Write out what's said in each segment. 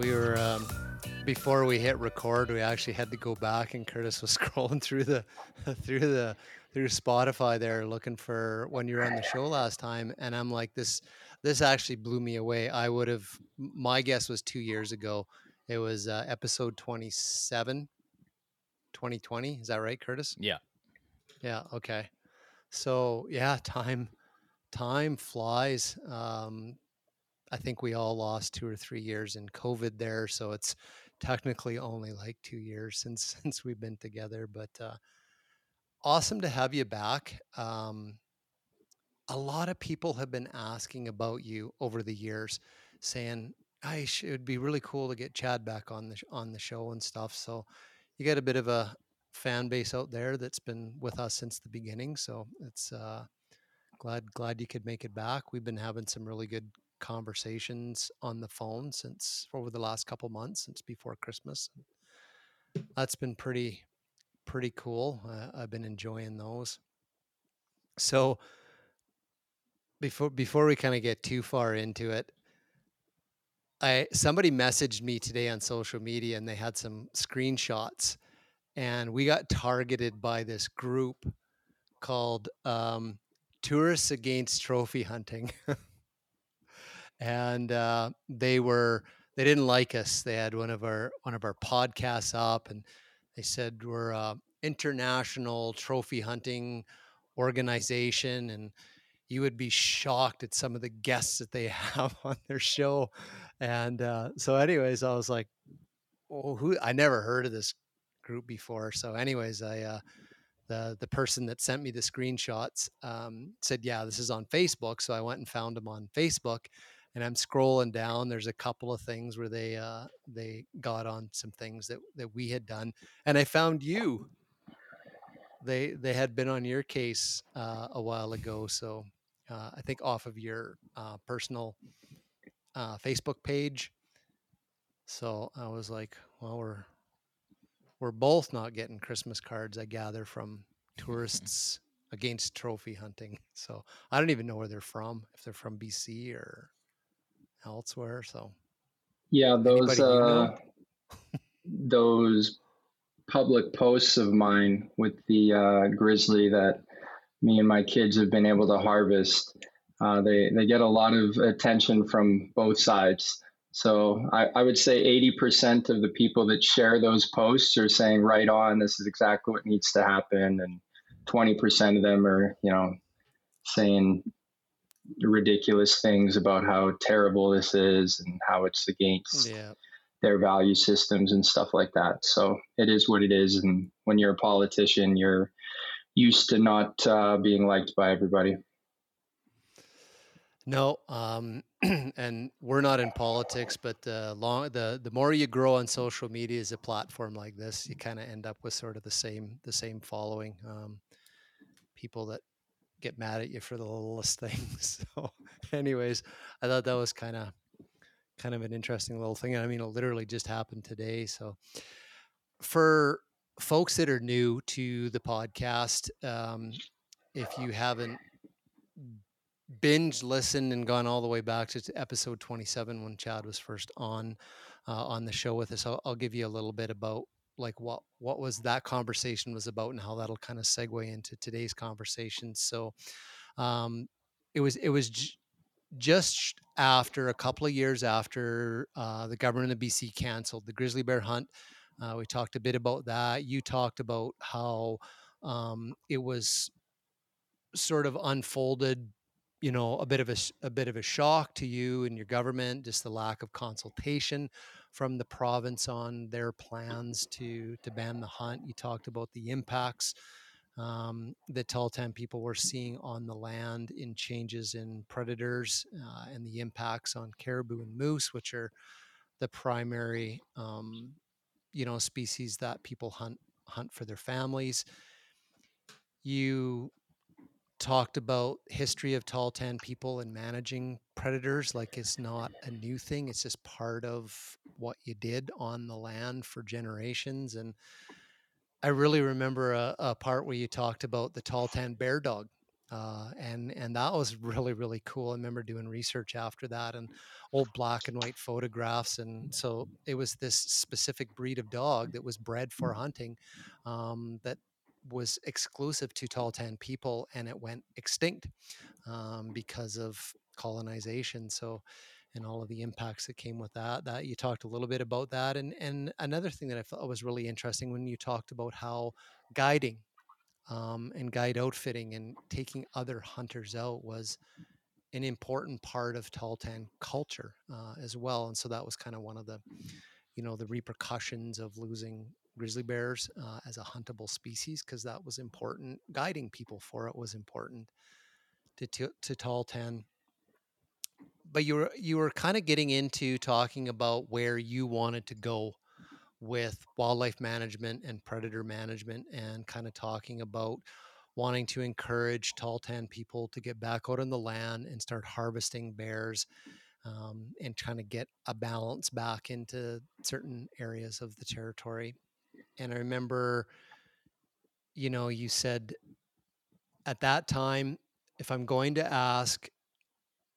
We were um, before we hit record. We actually had to go back, and Curtis was scrolling through the through the through Spotify there, looking for when you were on the show last time. And I'm like, this this actually blew me away. I would have my guess was two years ago. It was uh, episode 27, 2020. Is that right, Curtis? Yeah. Yeah. Okay. So yeah, time time flies. Um, I think we all lost two or three years in COVID there, so it's technically only like two years since since we've been together. But uh, awesome to have you back. Um, a lot of people have been asking about you over the years, saying, "I should be really cool to get Chad back on the on the show and stuff." So you got a bit of a fan base out there that's been with us since the beginning. So it's uh, glad glad you could make it back. We've been having some really good conversations on the phone since over the last couple months since before Christmas. That's been pretty pretty cool. Uh, I've been enjoying those. So before before we kind of get too far into it, I somebody messaged me today on social media and they had some screenshots and we got targeted by this group called um, Tourists Against Trophy Hunting. and uh, they were they didn't like us. They had one of our one of our podcasts up, and they said we're a international trophy hunting organization, and you would be shocked at some of the guests that they have on their show. And uh, so, anyways, I was like, "Oh, who?" I never heard of this group before. So, anyways, I. Uh, the, the person that sent me the screenshots um, said, "Yeah, this is on Facebook." So I went and found them on Facebook, and I'm scrolling down. There's a couple of things where they uh, they got on some things that that we had done, and I found you. They they had been on your case uh, a while ago, so uh, I think off of your uh, personal uh, Facebook page. So I was like, well, we're we're both not getting Christmas cards. I gather from tourists against trophy hunting. So I don't even know where they're from. If they're from BC or elsewhere. So yeah, those you know? uh, those public posts of mine with the uh, grizzly that me and my kids have been able to harvest. Uh, they they get a lot of attention from both sides. So I, I would say 80% of the people that share those posts are saying, right on, this is exactly what needs to happen. And 20% of them are, you know, saying ridiculous things about how terrible this is and how it's against yeah, their value systems and stuff like that. So it is what it is. And when you're a politician, you're used to not uh, being liked by everybody. No, um, and we're not in politics, but the long the the more you grow on social media as a platform like this, you kind of end up with sort of the same the same following. Um, people that get mad at you for the littlest things. So, anyways, I thought that was kind of kind of an interesting little thing. I mean, it literally just happened today. So, for folks that are new to the podcast, um, if you haven't binge listened and gone all the way back to episode 27 when Chad was first on uh, on the show with us, I'll, I'll give you a little bit about like what what was that conversation was about and how that'll kind of segue into today's conversation. So, um, it was it was j- just after a couple of years after uh, the government of BC canceled the grizzly bear hunt. Uh, we talked a bit about that. You talked about how um, it was sort of unfolded you know a bit of a, a bit of a shock to you and your government just the lack of consultation from the province on their plans to to ban the hunt. You talked about the impacts um, that Tahltan people were seeing on the land in changes in predators uh, and the impacts on caribou and moose which are the primary um, you know species that people hunt hunt for their families. You talked about history of Tahltan people and managing predators like it's not a new thing it's just part of what you did on the land for generations and i really remember a, a part where you talked about the Tahltan bear dog uh, and and that was really really cool i remember doing research after that and old black and white photographs and so it was this specific breed of dog that was bred for hunting um, that was exclusive to Tahltan people and it went extinct um, because of colonization. So, and all of the impacts that came with that. That you talked a little bit about that, and and another thing that I thought was really interesting when you talked about how guiding um, and guide outfitting and taking other hunters out was an important part of Tahltan culture uh, as well. And so that was kind of one of the, you know, the repercussions of losing grizzly bears uh, as a huntable species because that was important. Guiding people for it was important to to, to Tahltan. But you were you were kind of getting into talking about where you wanted to go with wildlife management and predator management, and kind of talking about wanting to encourage Tahltan people to get back out on the land and start harvesting bears. Um, and trying to get a balance back into certain areas of the territory and I remember, you know, you said at that time, if I'm going to ask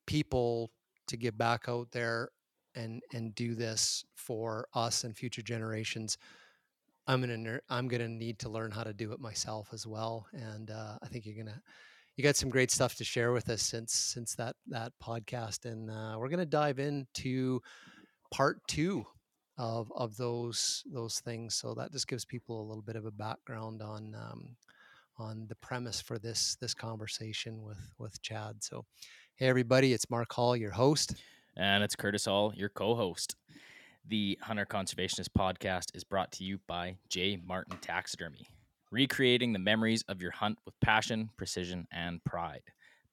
people to get back out there and and do this for us and future generations, I'm gonna I'm gonna need to learn how to do it myself as well. And uh, I think you're gonna you got some great stuff to share with us since since that that podcast, and uh, we're gonna dive into part two of of those those things. So that just gives people a little bit of a background on um, on the premise for this this conversation with with Chad. So, hey everybody, it's Mark Hall, your host, and it's Curtis Hall, your co-host. The Hunter Conservationist podcast is brought to you by J. Martin Taxidermy, recreating the memories of your hunt with passion, precision, and pride.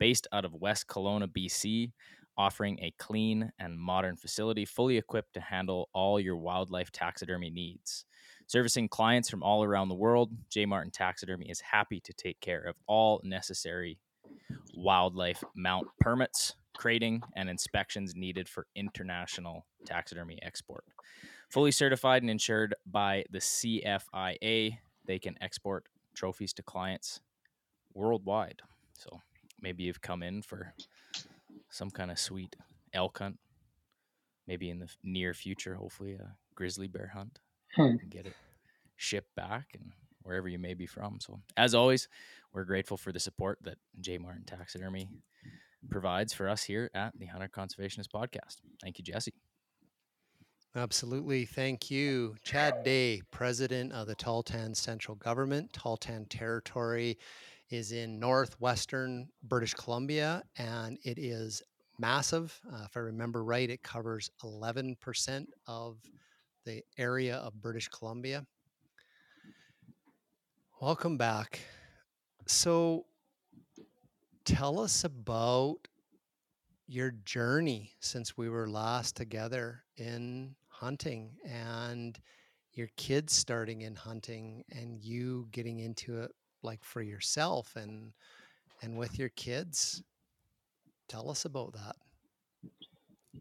Based out of West Kelowna, BC, offering a clean and modern facility fully equipped to handle all your wildlife taxidermy needs. Servicing clients from all around the world, J. Martin Taxidermy is happy to take care of all necessary wildlife mount permits, crating, and inspections needed for international taxidermy export. Fully certified and insured by the CFIA, they can export trophies to clients worldwide. So maybe you've come in for some kind of sweet elk hunt, maybe in the near future, hopefully a grizzly bear hunt. Hmm. Get it shipped back and wherever you may be from. So, as always, we're grateful for the support that J. Martin Taxidermy provides for us here at the Hunter Conservationist Podcast. Thank you, Jesse. Absolutely. Thank you. Chad Day, President of the Tahltan Central Government, Tahltan Territory is in northwestern British Columbia, and it is massive. Uh, if I remember right, it covers 11% of the area of British Columbia. Welcome back. So, tell us about your journey since we were last together in hunting and your kids starting in hunting and you getting into it like for yourself and and with your kids? Tell us about that.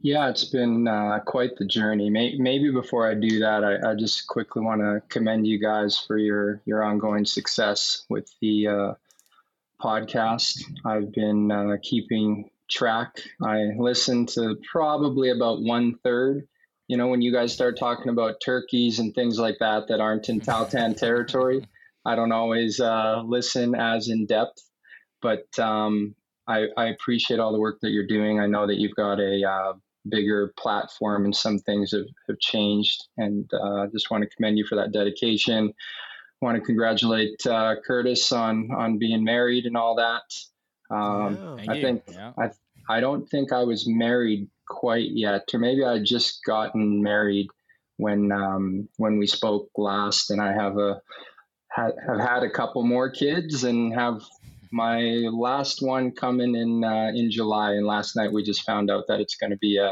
Yeah it's been uh, quite the journey. Maybe before i do that i, I just quickly want to commend you guys for your your ongoing success with the uh, podcast. I've been uh, keeping track. I listen to probably about one third you know, when you guys start talking about turkeys and things like that that aren't in Tahltan territory, I don't always uh, listen as in depth, but um, I, I, appreciate all the work that you're doing. I know that you've got a uh, bigger platform and some things have, have changed, and uh, just want to commend you for that dedication. Want to congratulate uh, Curtis on on being married and all that. Um, I think yeah. I I don't think I was married quite yet, or maybe I had just gotten married when um, when we spoke last, and I have a had, have had a couple more kids and have my last one coming in uh, in July. And last night we just found out that it's going to be a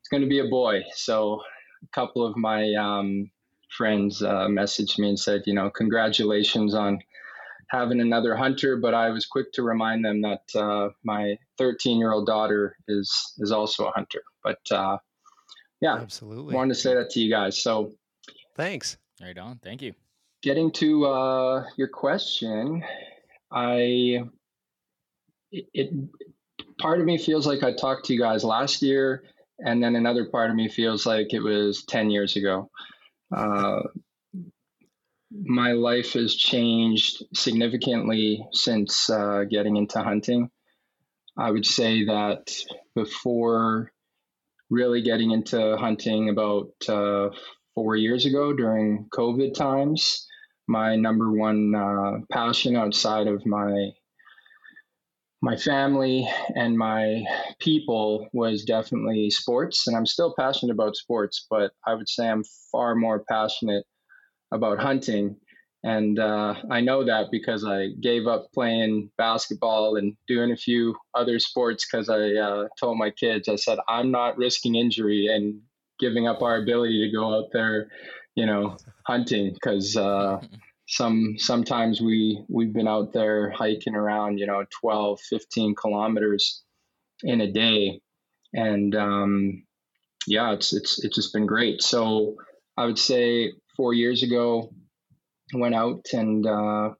it's going to be a boy. So a couple of my um, friends uh, messaged me and said, you know, congratulations on having another hunter, but I was quick to remind them that uh, my 13 year old daughter is is also a hunter. But uh, yeah, absolutely. Wanted to say that to you guys. So thanks. Right on. Thank you. Getting to uh, your question, I it, it part of me feels like I talked to you guys last year, and then another part of me feels like it was 10 years ago. Uh, my life has changed significantly since uh, getting into hunting. I would say that before really getting into hunting about uh, four years ago during COVID times, my number one uh, passion outside of my my family and my people was definitely sports and i'm still passionate about sports but i would say i'm far more passionate about hunting. And uh, I know that because I gave up playing basketball and doing a few other sports because I uh, told my kids, I said, I'm not risking injury and giving up our ability to go out there, you know, hunting because uh, some sometimes we we've been out there hiking around, you know, 12, 15 kilometers in a day, and um, yeah, it's it's it's just been great. So I would say four years ago, went out and uh,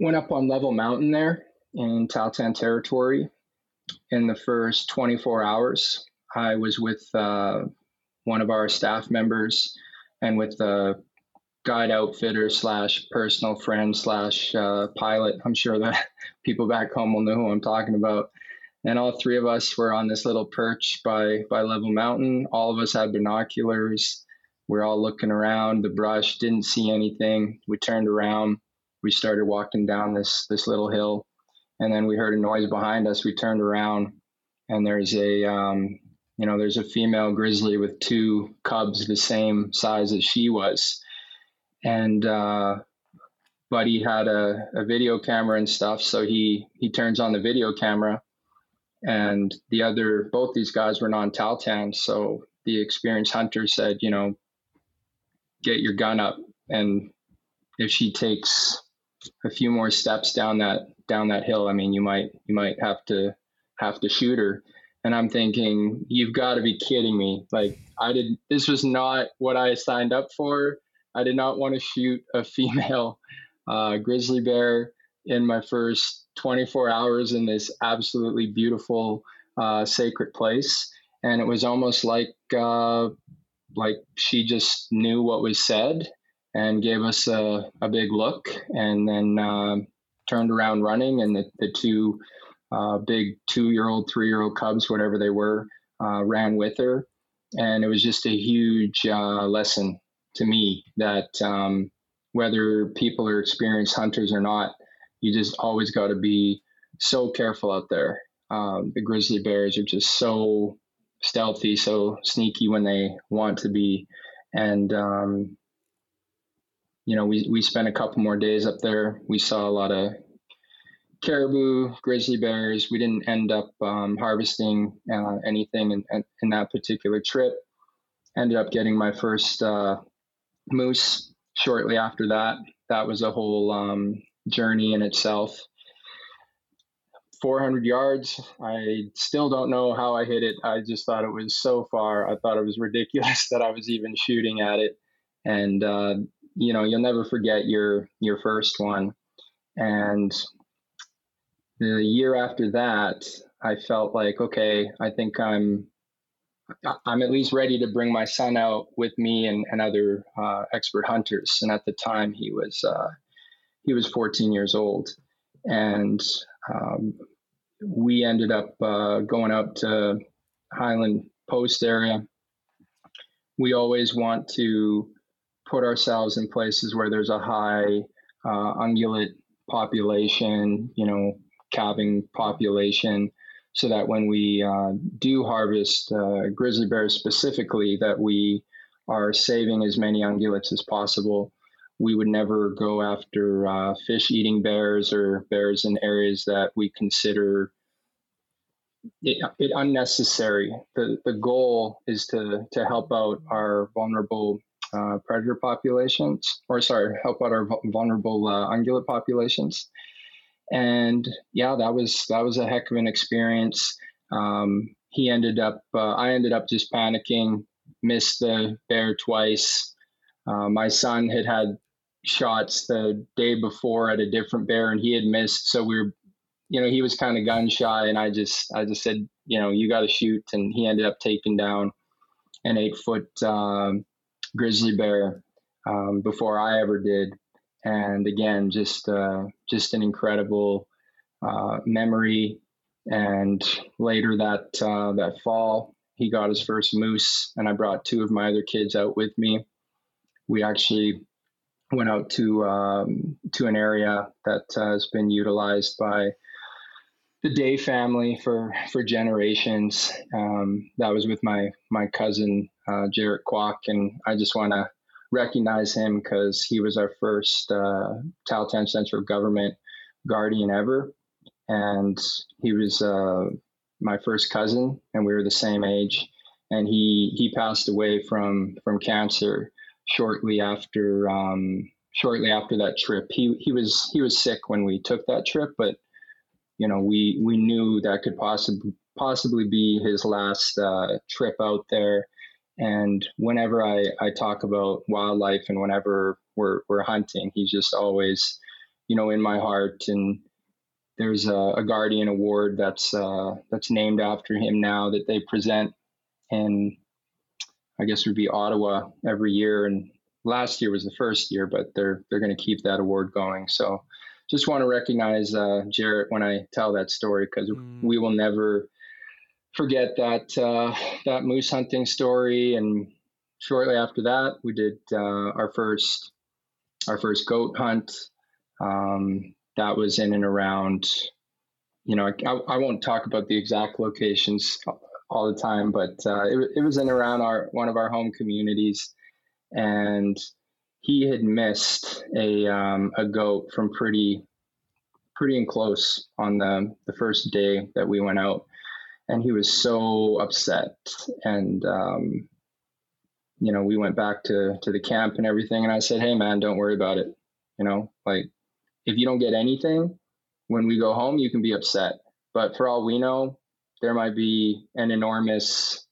went up on Level Mountain there in Tahltan territory. In the first 24 hours, I was with uh, one of our staff members and with the guide outfitter slash personal friend slash uh, pilot. I'm sure that people back home will know who I'm talking about. And all three of us were on this little perch by by Level Mountain. All of us had binoculars. We're all looking around the brush, didn't see anything. We turned around. We started walking down this this little hill, and then we heard a noise behind us. We turned around, and there's a um, you know there's a female grizzly with two cubs the same size as she was, and uh, Buddy had a, a video camera and stuff, so he he turns on the video camera, and the other both these guys were non Tahltan, so the experienced hunter said, you know, get your gun up. And if she takes a few more steps down that down that hill i mean you might you might have to have to shoot her and i'm thinking you've got to be kidding me. Like i did this was not what i signed up for. I did not want to shoot a female uh, grizzly bear in my first 24 hours in this absolutely beautiful uh, sacred place. And it was almost like uh, like she just knew what was said and gave us a, a big look and then uh, turned around running and the, the two uh, big two-year-old three-year-old cubs whatever they were uh, ran with her and it was just a huge uh, lesson to me that um, whether people are experienced hunters or not you just always got to be so careful out there um, the grizzly bears are just so stealthy, so sneaky when they want to be. And, um, you know, we, we spent a couple more days up there. We saw a lot of caribou, grizzly bears. We didn't end up um, harvesting uh, anything in, in that particular trip. Ended up getting my first uh, moose shortly after that. That was a whole um, journey in itself. 400 yards. I still don't know how I hit it. I just thought it was so far. I thought it was ridiculous that I was even shooting at it. And uh, you know, you'll never forget your your first one. And the year after that, I felt like, okay, I think I'm I'm at least ready to bring my son out with me and, and other uh, expert hunters. And at the time, he was uh, he was 14 years old, and um, we ended up uh, going up to Hyland Post area. We always want to put ourselves in places where there's a high uh, ungulate population, you know, calving population, so that when we uh, do harvest uh, grizzly bears specifically, that we are saving as many ungulates as possible. We would never go after uh, fish eating bears or bears in areas that we consider it, it unnecessary. The, the goal is to, to help out our vulnerable uh, predator populations, or sorry, help out our vulnerable uh, ungulate populations. And yeah, that was that was a heck of an experience. Um, he ended up, uh, I ended up just panicking, missed the bear twice. Uh, my son had had shots the day before at a different bear, and he had missed. So we were, you know, he was kind of gun shy, and I just, I just said, you know, you got to shoot, and he ended up taking down an eight foot um, grizzly bear um, before I ever did. And again, just uh, just an incredible uh, memory. And later that uh, that fall, he got his first moose, and I brought two of my other kids out with me. We actually went out to um, to an area that has been utilized by the Day family for for generations. Um, that was with my my cousin uh, Jarrett Kwok, and I just want to recognize him because he was our first uh, Central Government guardian ever, and he was uh, my first cousin, and we were the same age. And he he passed away from from cancer shortly after um, shortly after that trip. He he was he was sick when we took that trip, but you know we we knew that could possibly possibly be his last uh, trip out there and whenever I, I talk about wildlife and whenever we're, we're hunting, he's just always, you know, in my heart. And there's a, a Guardian Award that's uh, that's named after him now that they present in, I guess would be Ottawa every year. And last year was the first year, but they're they're going to keep that award going. So just want to recognize uh, Jarrett when I tell that story because mm. we will never forget that uh, that moose hunting story. And shortly after that, we did uh, our first our first goat hunt. Um, that was in and around. You know, I, I won't talk about the exact locations all the time, but uh, it, it was in around our one of our home communities, and he had missed a um, a goat from pretty pretty close on the the first day that we went out and he was so upset. And um, you know we went back to to the camp and everything and i said hey man don't worry about it. You know like if you don't get anything when we go home you can be upset. But for all we know there might be an enormous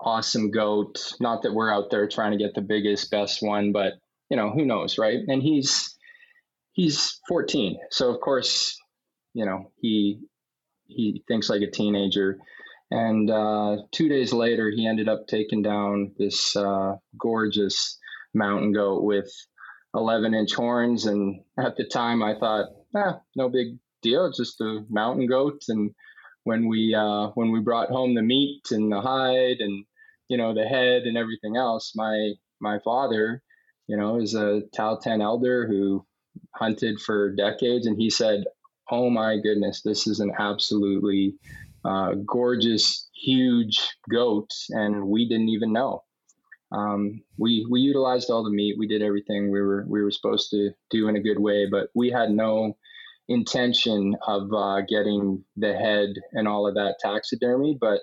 awesome goat. Not that we're out there trying to get the biggest best one but you know who knows right? And he's he's 14 so of course you know he he thinks like a teenager. And uh, two days later, he ended up taking down this uh, gorgeous mountain goat with 11 inch horns. And at the time, I thought, ah, no big deal. It's just a mountain goat. And when we uh, when we brought home the meat and the hide and you know the head and everything else, my my father, you know, is a Tahltan elder who hunted for decades, and he said, oh my goodness, this is an absolutely uh, gorgeous, huge goat, and we didn't even know. Um, we we utilized all the meat. We did everything we were we were supposed to do in a good way, but we had no intention of uh, getting the head and all of that taxidermy. But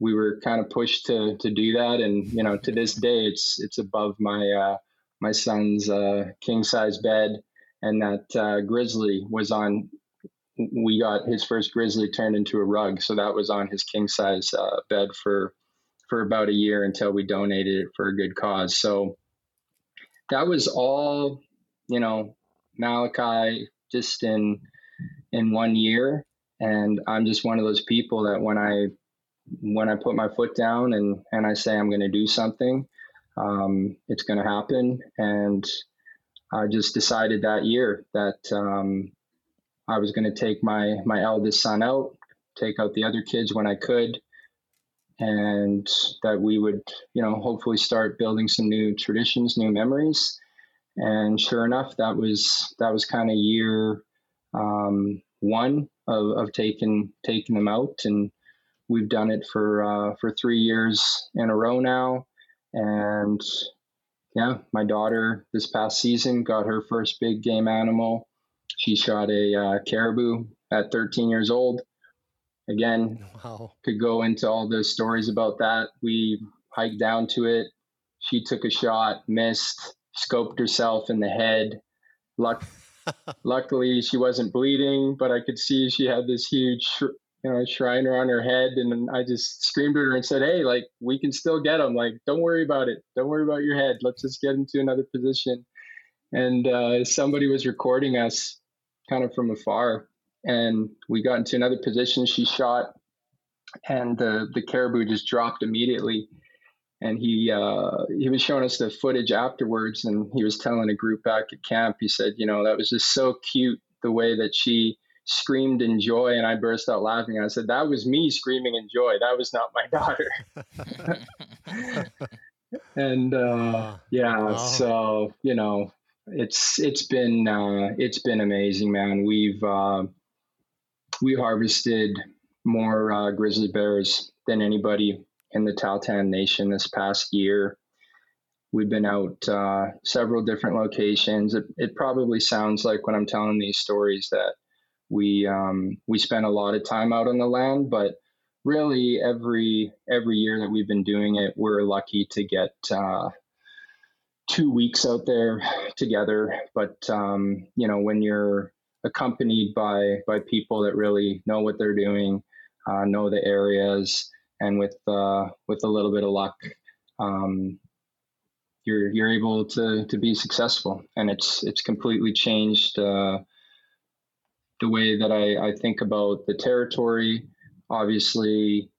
we were kind of pushed to to do that, and you know, to this day, it's it's above my uh, my son's uh, king size bed, and that uh, grizzly was on. We got his first grizzly turned into a rug, so that was on his king size uh, bed for for about a year until we donated it for a good cause. So that was all, you know, Malachi just in in one year. And I'm just one of those people that when I when I put my foot down and and I say I'm going to do something, um, it's going to happen. And I just decided that year that um, I was going to take my my eldest son out, take out the other kids when I could, and that we would, you know, hopefully start building some new traditions, new memories. And sure enough, that was that was kind of year um, one of, of taking taking them out, and we've done it for uh, for three years in a row now. And yeah, my daughter this past season got her first big game animal. She shot a uh, caribou at 13 years old Again, wow. could go into all those stories about that. We hiked down to it. She took a shot, missed, scoped herself in the head. Luck- luckily, she wasn't bleeding, but I could see she had this huge, you know, shriner on her head. And I just screamed at her and said, "Hey, like we can still get them. Like, don't worry about it. Don't worry about your head. Let's just get into another position." And uh, somebody was recording us, kind of from afar, and we got into another position. She shot, and the the caribou just dropped immediately. And he uh, he was showing us the footage afterwards, and he was telling a group back at camp. He said, you know, that was just so cute the way that she screamed in joy, and I burst out laughing. I said, that was me screaming in joy. That was not my daughter. and uh, yeah, wow. so you know, it's it's been uh, it's been amazing, man. We've uh, we harvested more uh, grizzly bears than anybody in the Tahltan Nation this past year. We've been out uh, several different locations. It, it, probably sounds like when I'm telling these stories that we um, we spent a lot of time out on the land, but really every every year that we've been doing it, we're lucky to get uh, two weeks out there together. But um, you know, when you're accompanied by by people that really know what they're doing, uh, know the areas, and with uh, with a little bit of luck, um, you're you're able to to be successful. And it's it's completely changed uh, the way that I, I think about the territory. Obviously,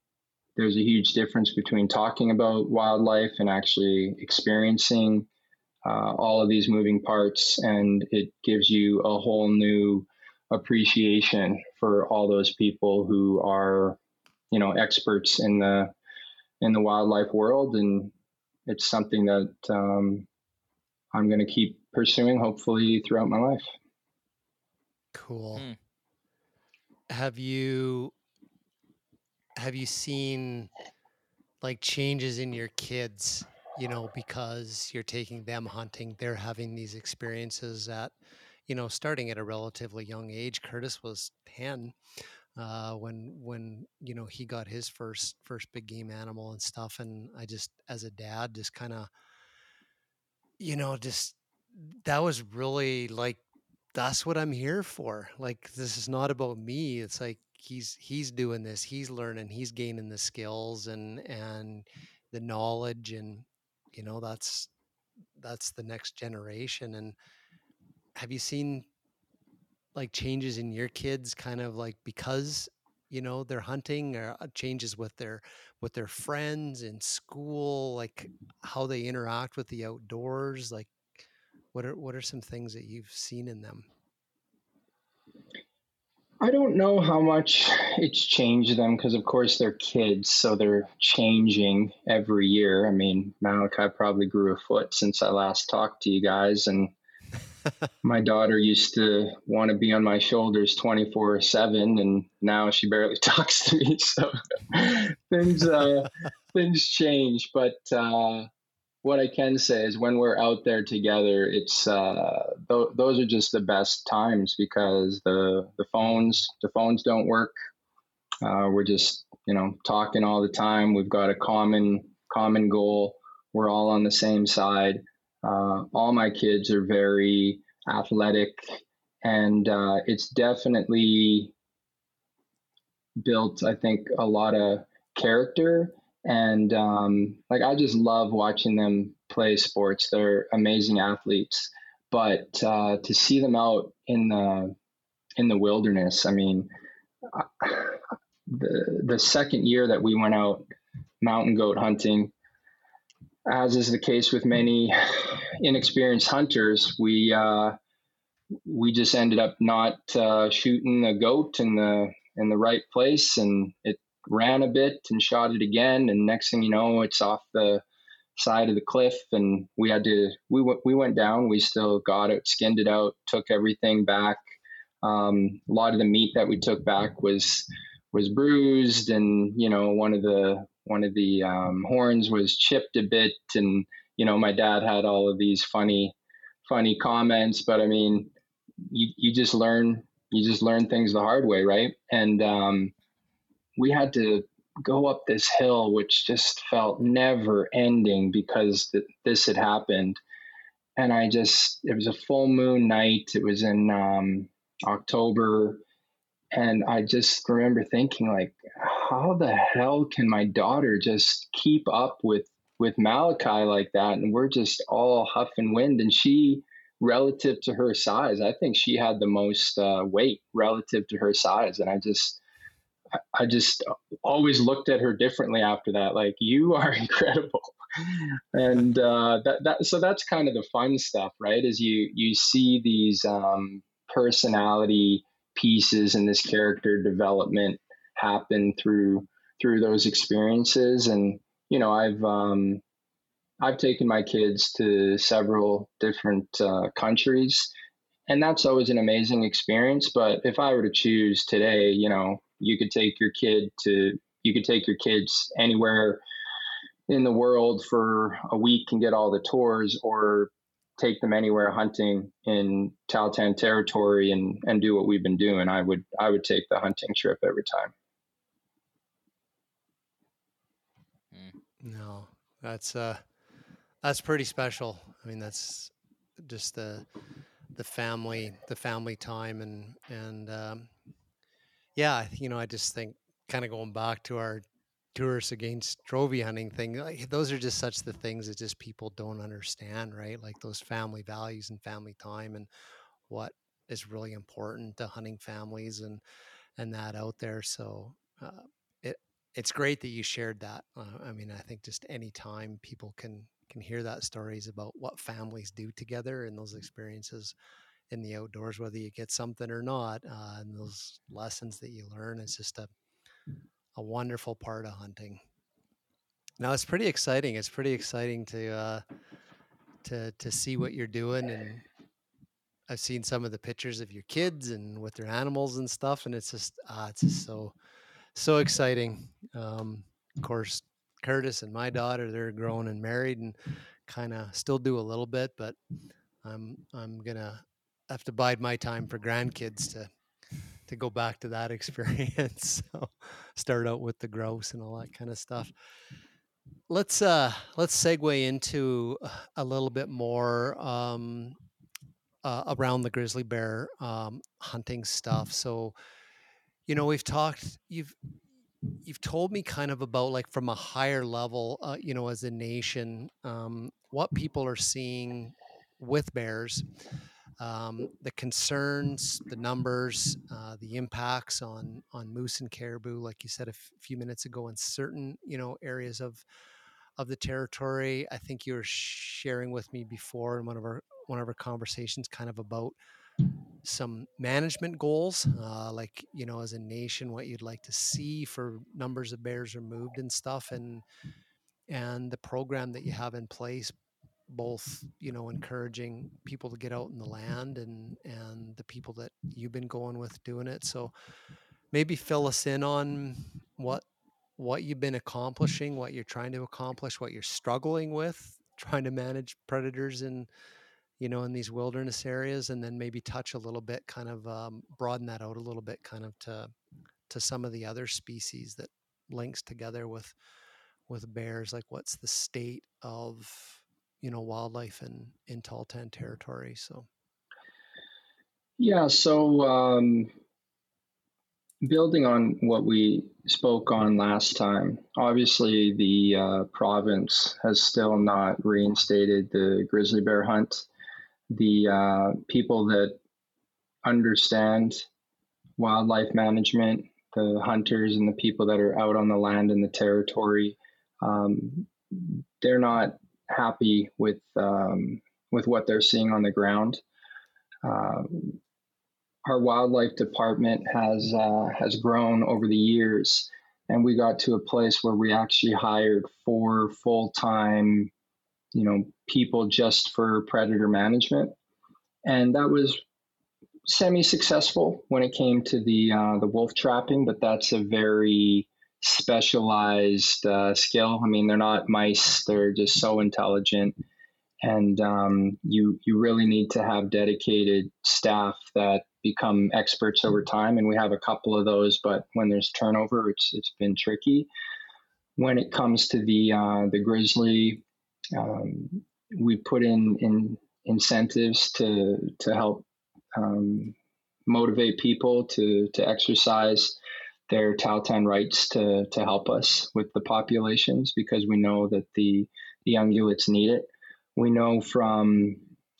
there's a huge difference between talking about wildlife and actually experiencing uh, all of these moving parts, and it gives you a whole new appreciation for all those people who are, you know, experts in the in the wildlife world, and it's something that um, I'm going to keep pursuing, hopefully, throughout my life. Cool. Hmm. Have you have you seen like changes in your kids you know, because you're taking them hunting, they're having these experiences at, you know, starting at a relatively young age. Curtis was 10 uh, when when you know he got his first first big game animal and stuff and i just as a dad just kind of you know just that was really like that's what i'm here for like this is not about me it's like he's he's doing this he's learning he's gaining the skills and and the knowledge and you know that's that's the next generation and have you seen like changes in your kids kind of like because you know they're hunting or uh, changes with their with their friends in school like how they interact with the outdoors like what are what are some things that you've seen in them I don't know how much it's changed them because, of course, they're kids, so they're changing every year. I mean, Malachi probably grew a foot since I last talked to you guys, and my daughter used to want to be on my shoulders 24 7 and now she barely talks to me so things uh, things change but uh, what i can say is when we're out there together it's uh, th- those are just the best times because the the phones the phones don't work uh, we're just you know talking all the time we've got a common common goal we're all on the same side uh, all my kids are very athletic, and uh, it's definitely built, I think, a lot of character. And um, like, I just love watching them play sports. They're amazing athletes, but uh, to see them out in the in the wilderness, I mean, the the second year that we went out mountain goat hunting, as is the case with many inexperienced hunters, we uh, we just ended up not uh, shooting the goat in the in the right place, and it ran a bit and shot it again, and next thing you know, it's off the side of the cliff, and we had to we w- we went down. We still got it, skinned it out, took everything back. Um, a lot of the meat that we took back was was bruised, and you know one of the one of the um, horns was chipped a bit, and you know, my dad had all of these funny, funny comments, but I mean, you, you just learn, you just learn things the hard way. Right. And, um, we had to go up this hill, which just felt never ending because th- this had happened. And I just, it was a full moon night. It was in, um, October. And I just remember thinking like, how the hell can my daughter just keep up with with Malachi like that, and we're just all huff and wind. And she, relative to her size, I think she had the most uh, weight relative to her size. And I just, I just always looked at her differently after that. Like you are incredible, and uh, that that so that's kind of the fun stuff, right? Is you you see these um, personality pieces and this character development happen through through those experiences and you know, I've um, I've taken my kids to several different uh, countries, and that's always an amazing experience. But if I were to choose today, you know, you could take your kid to you could take your kids anywhere in the world for a week and get all the tours, or take them anywhere hunting in Tahltan territory and and do what we've been doing. I would I would take the hunting trip every time. No, that's uh, that's pretty special. I mean, that's just the the family, the family time, and and um, yeah, you know, I just think kind of going back to our tourists against trophy hunting thing like those are just such the things that just people don't understand right like those family values and family time and what is really important to hunting families and and that out there so uh, it's great that you shared that. Uh, I mean, I think just any time people can can hear that stories about what families do together and those experiences in the outdoors, whether you get something or not, uh, and those lessons that you learn is just a a wonderful part of hunting. Now it's pretty exciting. It's pretty exciting to uh, to to see what you're doing, and I've seen some of the pictures of your kids and with their animals and stuff, and it's just uh, it's just so so exciting. Um, of course, Curtis and my daughter, they're grown and married and kind of still do a little bit, but I'm I'm gonna have to bide my time for grandkids to to go back to that experience. so start out with the gross and all that kind of stuff. Let's uh let's segue into a little bit more um, uh, around the grizzly bear um, hunting stuff. So you know we've talked you've you've told me kind of about like from a higher level uh, you know as a nation um, what people are seeing with bears um, the concerns the numbers uh, the impacts on on moose and caribou like you said a f- few minutes ago in certain you know areas of of the territory i think you were sharing with me before in one of our one of our conversations kind of about some management goals, uh, like you know, as a nation, what you'd like to see for numbers of bears removed and stuff, and and the program that you have in place. Both you know encouraging people to get out in the land and and the people that you've been going with doing it. So maybe fill us in on what what you've been accomplishing what you're trying to accomplish what you're struggling with trying to manage predators in you know in these wilderness areas and then maybe touch a little bit kind of um, broaden that out a little bit kind of to to some of the other species that links together with with bears. Like what's the state of you know wildlife in in Tahltan territory so. Yeah so um, building on what we spoke on last time obviously the uh, province has still not reinstated the grizzly bear hunt. The uh, people that understand wildlife management the hunters and the people that are out on the land in the territory, um, they're not happy with um, with what they're seeing on the ground. Uh, our wildlife department has uh, has grown over the years, and we got to a place where we actually hired four full time, you know, people just for predator management, and that was semi-successful when it came to the uh, the wolf trapping, but that's a very specialized uh, skill. I mean, they're not mice; they're just so intelligent, and um, you you really need to have dedicated staff that become experts over time. And we have a couple of those, but when there's turnover, it's it's been tricky. When it comes to the uh, the grizzly, um, we put in in incentives to to help um, motivate people to to exercise their Tahltan rights to to help us with the populations because we know that the the ungulates need it. We know from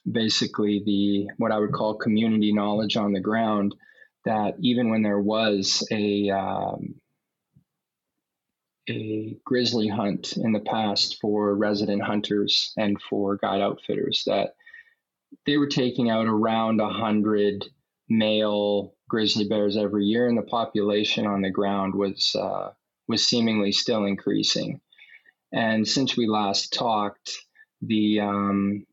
basically the what I would call community knowledge on the ground that even when there was a um, a grizzly hunt in the past for resident hunters and for guide outfitters that they were taking out around 100 male grizzly bears every year, and the population on the ground was uh, was seemingly still increasing. And since we last talked, the um,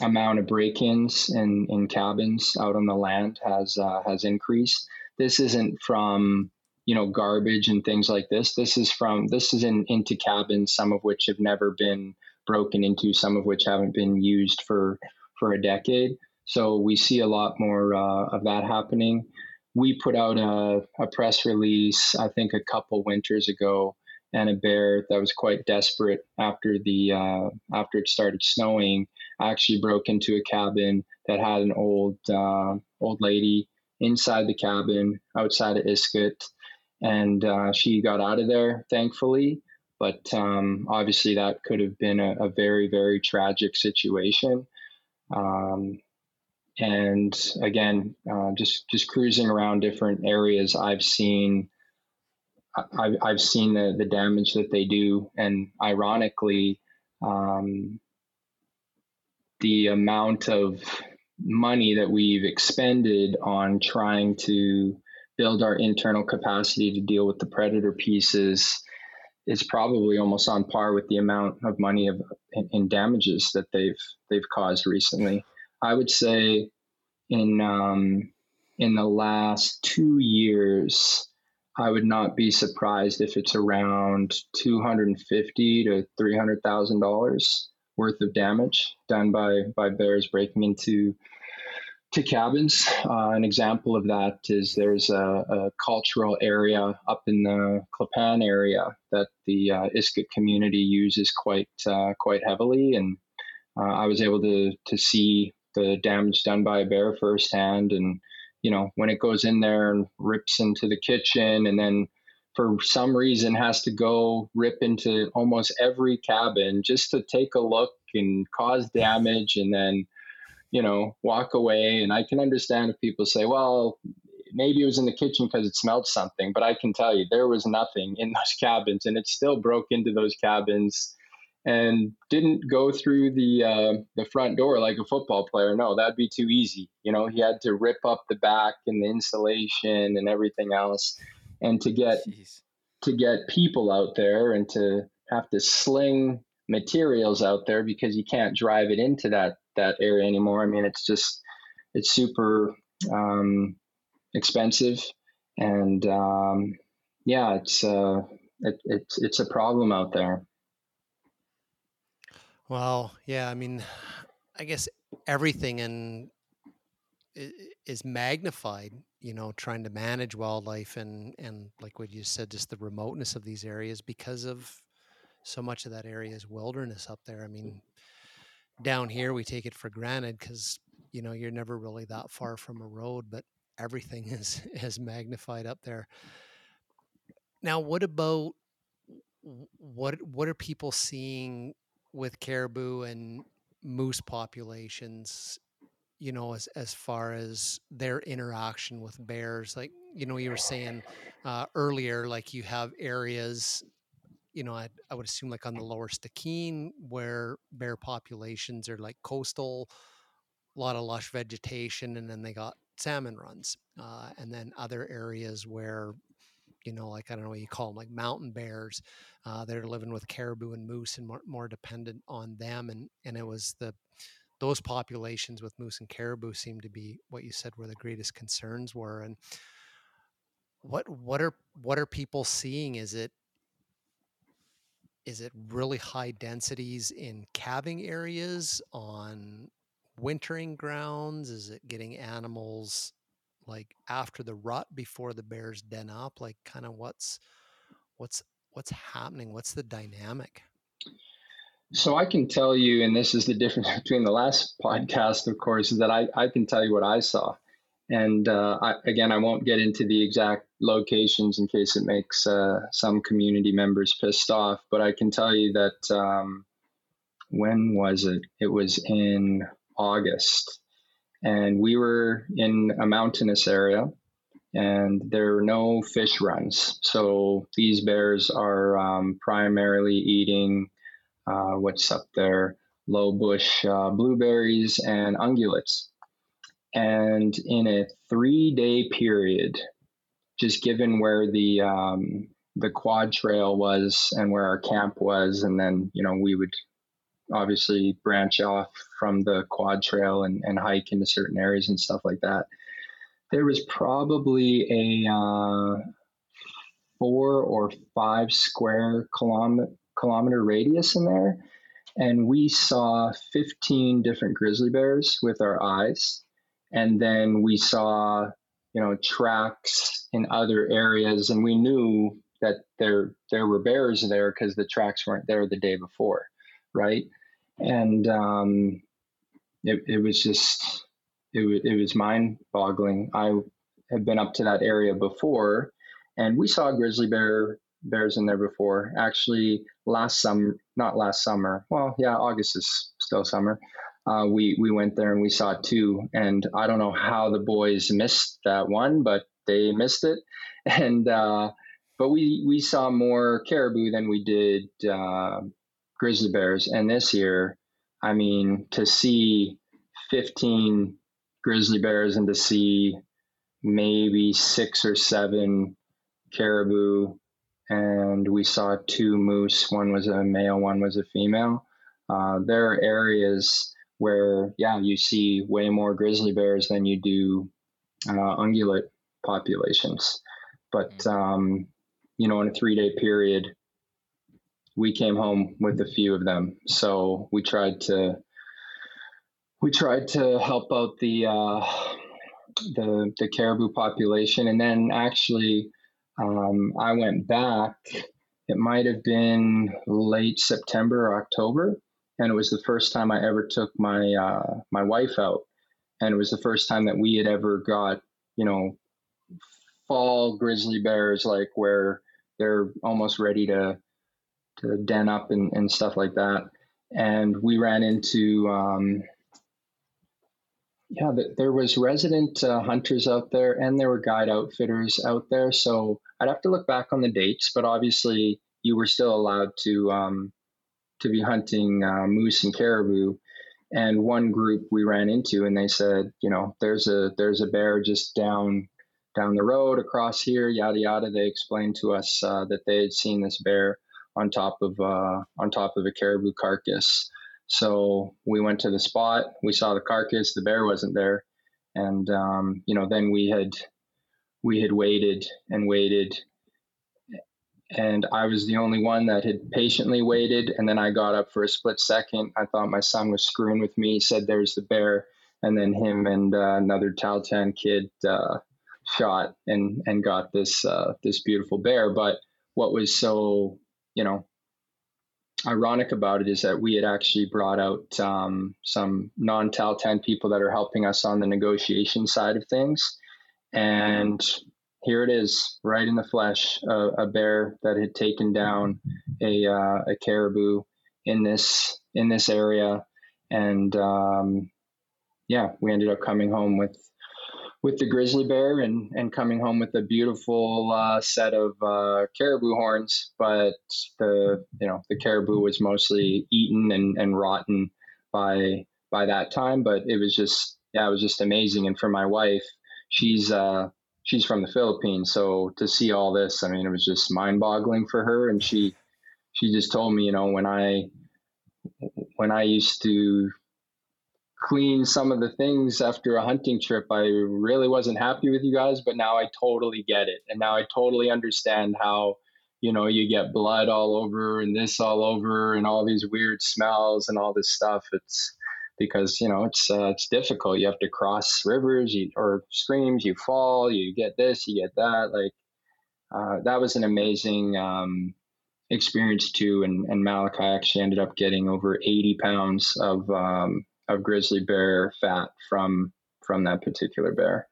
amount of break-ins in, in cabins out on the land has uh, has increased. This isn't from you know garbage and things like this. This is from this is in into cabins, some of which have never been broken into, some of which haven't been used for for a decade. So we see a lot more uh, of that happening. We put out a, a press release, I think, a couple winters ago, and a bear that was quite desperate after the uh, after it started snowing actually broke into a cabin that had an old uh, old lady inside the cabin outside of Iskut, and uh, she got out of there thankfully. But um, obviously, that could have been a, a very very tragic situation. Um, and again, uh, just just cruising around different areas, I've seen I've, I've seen the, the damage that they do, and ironically, um, the amount of money that we've expended on trying to build our internal capacity to deal with the predator pieces is probably almost on par with the amount of money of in, in damages that they've they've caused recently. I would say in um, in the last two years, I would not be surprised if it's around two hundred and fifty to three hundred thousand dollars worth of damage done by by bears breaking into to cabins. Uh, an example of that is there's a, a, cultural area up in the Klappan area that the uh, Iskut community uses quite uh, quite heavily, and uh, I was able to to see the damage done by a bear firsthand. And you know when it goes in there and rips into the kitchen, and then for some reason has to go rip into almost every cabin just to take a look and cause damage, and then you know, walk away. And I can understand if people say, well, maybe it was in the kitchen because it smelled something, but I can tell you there was nothing in those cabins, and it still broke into those cabins and didn't go through the uh, the front door like a football player. No, that'd be too easy. You know, he had to rip up the back and the insulation and everything else, and to get Jeez. to get people out there and to have to sling materials out there because you can't drive it into that that area anymore. I mean, it's just it's super um, expensive, and um, yeah, it's uh, it, it's it's a problem out there. Well, yeah, I mean, I guess everything in is magnified you know trying to manage wildlife and and like what you said just the remoteness of these areas because of so much of that area is wilderness up there. I mean down here we take it for granted because you know you're never really that far from a road but everything is is magnified up there. Now what about what what are people seeing with caribou and moose populations you know as as far as their interaction with bears like you know you were saying uh, earlier like you have areas you know I, I would assume like on the lower Stikine where bear populations are like coastal a lot of lush vegetation and then they got salmon runs uh, and then other areas where you know like i don't know what you call them like mountain bears uh, they're living with caribou and moose and more, more dependent on them and and it was the those populations with moose and caribou seem to be what you said where the greatest concerns were and what what are what are people seeing? Is it is it really high densities in calving areas on wintering grounds? Is it getting animals like after the rut before the bears den up like kind of what's what's what's happening what's the dynamic so I can tell you, and this is the difference between the last podcast, of course, is that I, I can tell you what I saw. And uh, I, again, I won't get into the exact locations in case it makes uh, some community members pissed off, but I can tell you that um, when was it? It was in August. And we were in a mountainous area and there are no fish runs. So these bears are um, primarily eating uh, what's up there, low bush uh, blueberries and ungulates. And in a three day period, just given where the um, the quad trail was and where our camp was, and then you know we would obviously branch off from the quad trail and, and hike into certain areas and stuff like that. There was probably a uh, four or five square kilometer kilometer radius in there. And we saw 15 different grizzly bears with our eyes. And then we saw, you know, tracks in other areas. And we knew that there, there were bears there because the tracks weren't there the day before. Right. And um, it, it was just, it, it was mind boggling. I had been up to that area before and we saw grizzly bear bears in there before. Actually, last summer, not last summer. Well, yeah, August is still summer. Uh, we we went there and we saw two, and I don't know how the boys missed that one, but they missed it. And uh, but we we saw more caribou than we did uh, grizzly bears. And this year, I mean, to see 15 grizzly bears and to see maybe six or seven caribou and we saw two moose. One was a male, one was a female. Uh, there are areas where, yeah, you see way more grizzly bears than you do uh, ungulate populations. But, um, you know, in a three day period, we came home with a few of them. So we tried to we tried to help out the uh, the the caribou population, and then actually um, I went back, it might have been late September or October, and it was the first time I ever took my uh, my wife out, and it was the first time that we had ever got you know fall grizzly bears like where they're almost ready to to den up and, and stuff like that. And we ran into um, yeah, there was resident uh, hunters out there, and there were guide outfitters out there. So I'd have to look back on the dates, but obviously you were still allowed to um, to be hunting uh, moose and caribou. And one group we ran into, and they said, you know, there's a there's a bear just down down the road across here, yada yada. They explained to us uh, that they had seen this bear on top of uh, on top of a caribou carcass. So we went to the spot. We saw the carcass. The bear wasn't there, and um, you know then we had we had waited and waited and I was the only one that had patiently waited. And then I got up for a split second. I thought my son was screwing with me. He said, "There's the bear," and then him and uh, another Tahltan kid uh, shot and and got this uh, this beautiful bear. But what was so you know ironic about it is that we had actually brought out um, some non Tahltan people that are helping us on the negotiation side of things, and here it is, right in the flesh, a bear that had taken down a uh, a caribou in this in this area, and um, yeah, we ended up coming home with with the grizzly bear and and coming home with a beautiful uh, set of uh, caribou horns. But the you know the caribou was mostly eaten and, and rotten by by that time. But it was just yeah, it was just amazing. And for my wife, she's uh, she's from the Philippines, so to see all this, I mean, it was just mind-boggling for her. And she she just told me, you know, when I when I used to clean some of the things after a hunting trip, I really wasn't happy with you guys, but now I totally get it, and now I totally understand how you know you get blood all over and this all over and all these weird smells and all this stuff. It's because you know it's uh, it's difficult. You have to cross rivers you, or streams. You fall. You get this. You get that. Like uh, that was an amazing um, experience too. And, and Malachi actually ended up getting over 80 pounds of um, of grizzly bear fat from from that particular bear.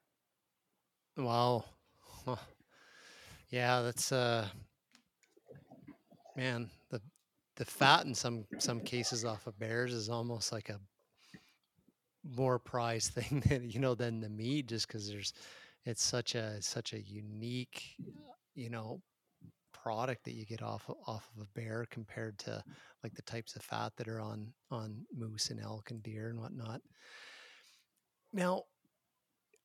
Wow. Yeah, that's uh man, the the fat in some some cases off of bears is almost like a more prized thing than you know than the meat just because there's it's such a such a unique you know product that you get off off of a bear compared to like the types of fat that are on on moose and elk and deer and whatnot. Now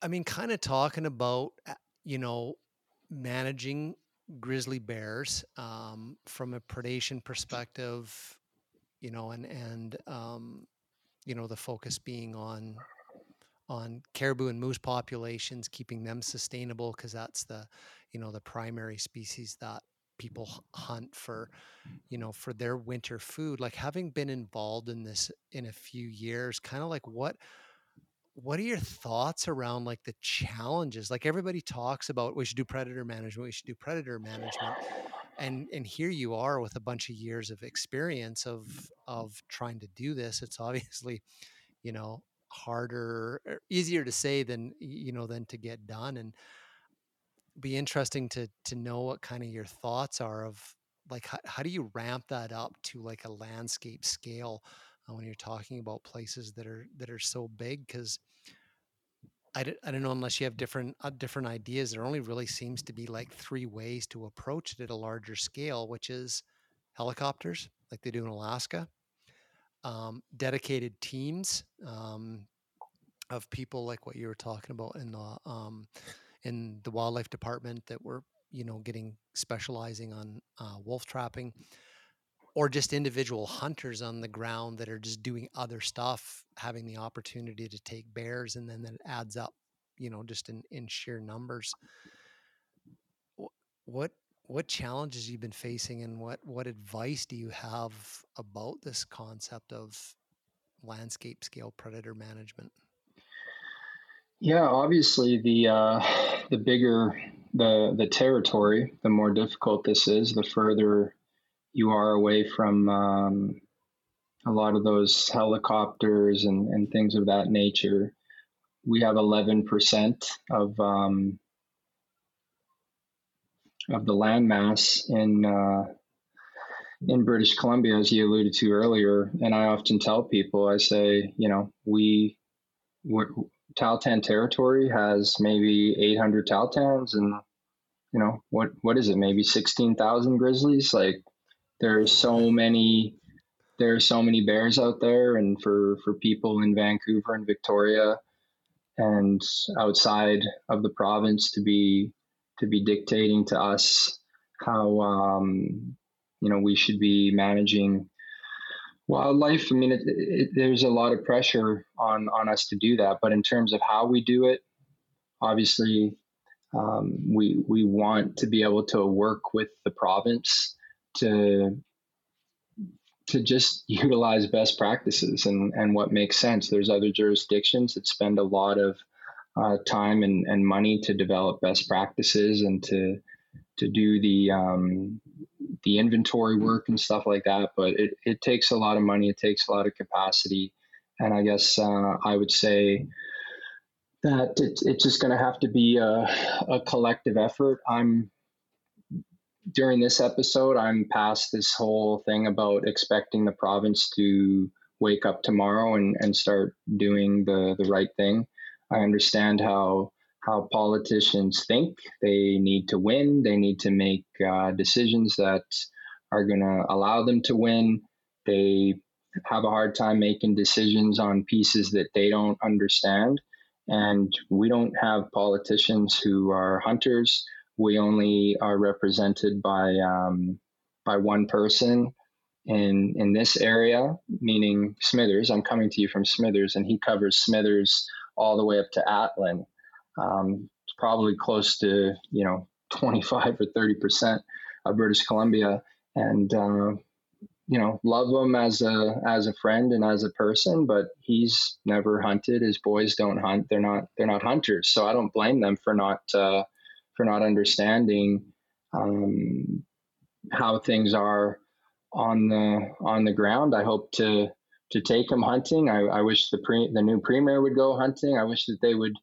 i mean kind of talking about uh, you know managing grizzly bears um, from a predation perspective you know and and um, you know the focus being on on caribou and moose populations keeping them sustainable because that's the you know the primary species that people hunt for you know for their winter food like having been involved in this in a few years kind of like what what are your thoughts around like the challenges? Like everybody talks about we should do predator management we should do predator management and and here you are with a bunch of years of experience of of trying to do this it's obviously you know harder er, easier to say than you know than to get done and be interesting to to know what kind of your thoughts are of like how, how do you ramp that up to like a landscape scale uh, when you're talking about places that are that are so big because I don't, I don't know unless you have different uh, different ideas. There only really seems to be like three ways to approach it at a larger scale, which is helicopters, like they do in Alaska, um, dedicated teams um, of people, like what you were talking about in the um, in the wildlife department that were you know getting specializing on uh, wolf trapping or just individual hunters on the ground that are just doing other stuff, having the opportunity to take bears, and then that adds up, you know, just in, in sheer numbers. What what challenges you've been facing, and what what advice do you have about this concept of landscape scale predator management? Yeah, obviously the uh, the bigger the the territory, the more difficult this is. The further you are away from um, a lot of those helicopters and, and things of that nature. We have 11% of um, of the landmass in uh, in British Columbia, as you alluded to earlier. And I often tell people, I say, you know, we Tahltan territory has maybe 800 Tahltans, and you know what what is it? Maybe 16,000 grizzlies. Like there are so many there are so many bears out there and for for people in Vancouver and Victoria and outside of the province to be to be dictating to us how um, you know we should be managing wildlife. I mean, it, it, there's a lot of pressure on on us to do that, but in terms of how we do it, obviously, um, we we want to be able to work with the province to to just utilize best practices and, and what makes sense. There's other jurisdictions that spend a lot of uh, time and, and money to develop best practices and to to do the um, the inventory work and stuff like that. But it, it takes a lot of money. It takes a lot of capacity. And I guess uh, I would say that it, it's just going to have to be a, a collective effort. I'm during this episode, I'm past this whole thing about expecting the province to wake up tomorrow and, and start doing the, the right thing. I understand how how politicians think. They need to win. They need to make uh, decisions that are going to allow them to win. They have a hard time making decisions on pieces that they don't understand. And we don't have politicians who are hunters we only are represented by um, by one person in in this area, meaning Smithers. I'm coming to you from Smithers, and he covers Smithers all the way up to Atlin. Um, it's probably close to you know 25 or 30 percent of British Columbia, and uh, you know love him as a as a friend and as a person, but he's never hunted. His boys don't hunt. They're not they're not hunters, so I don't blame them for not. Uh, for not understanding um, how things are on the on the ground. I hope to to take him hunting. I, I wish the pre, the new premier would go hunting. I wish that they would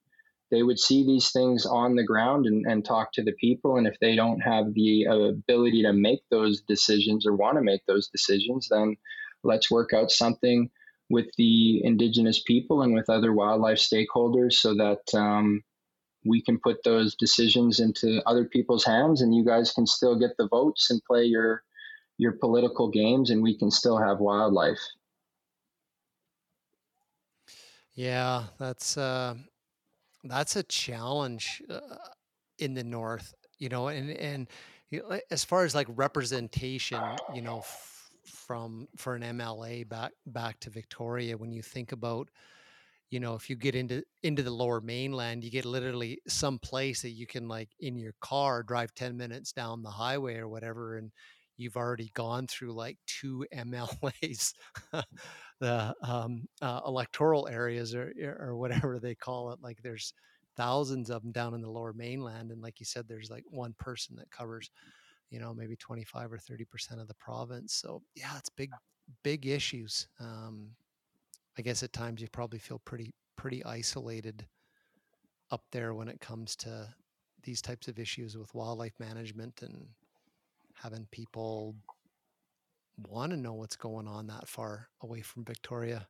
they would see these things on the ground and, and talk to the people. And if they don't have the ability to make those decisions or want to make those decisions, then let's work out something with the indigenous people and with other wildlife stakeholders so that um, we can put those decisions into other people's hands and you guys can still get the votes and play your your political games and we can still have wildlife yeah that's uh that's a challenge uh, in the north you know and and you know, as far as like representation you know f- from for an MLA back back to Victoria when you think about you know if you get into into the lower mainland you get literally some place that you can like in your car drive 10 minutes down the highway or whatever and you've already gone through like two mlas the um, uh, electoral areas or, or whatever they call it like there's thousands of them down in the lower mainland and like you said there's like one person that covers you know maybe 25 or 30 percent of the province so yeah it's big big issues um, I guess at times you probably feel pretty pretty isolated up there when it comes to these types of issues with wildlife management and having people want to know what's going on that far away from Victoria.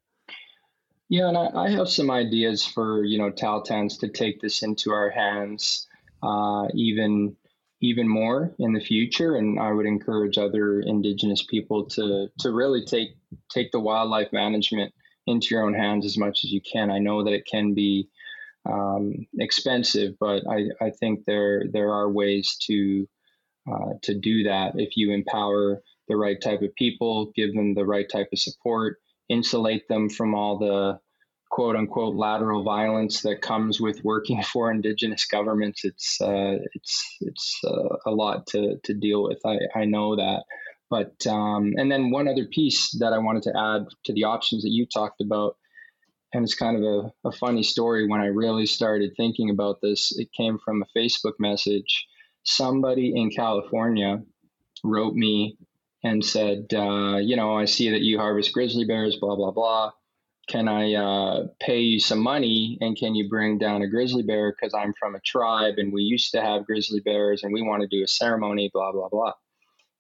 Yeah, and I, I have some ideas for you know Tahltans to take this into our hands, uh, even even more in the future. And I would encourage other Indigenous people to to really take take the wildlife management into your own hands as much as you can. I know that it can be um, expensive, but I, I think there there are ways to uh, to do that if you empower the right type of people, give them the right type of support, insulate them from all the quote unquote lateral violence that comes with working for indigenous governments. It's uh, it's it's uh, a lot to to deal with. I, I know that. But um, and then one other piece that I wanted to add to the options that you talked about, and it's kind of a, a funny story. When I really started thinking about this, it came from a Facebook message. Somebody in California wrote me and said, uh, you know, I see that you harvest grizzly bears, blah blah blah. Can I uh, pay you some money and can you bring down a grizzly bear because I'm from a tribe and we used to have grizzly bears and we want to do a ceremony, blah blah blah.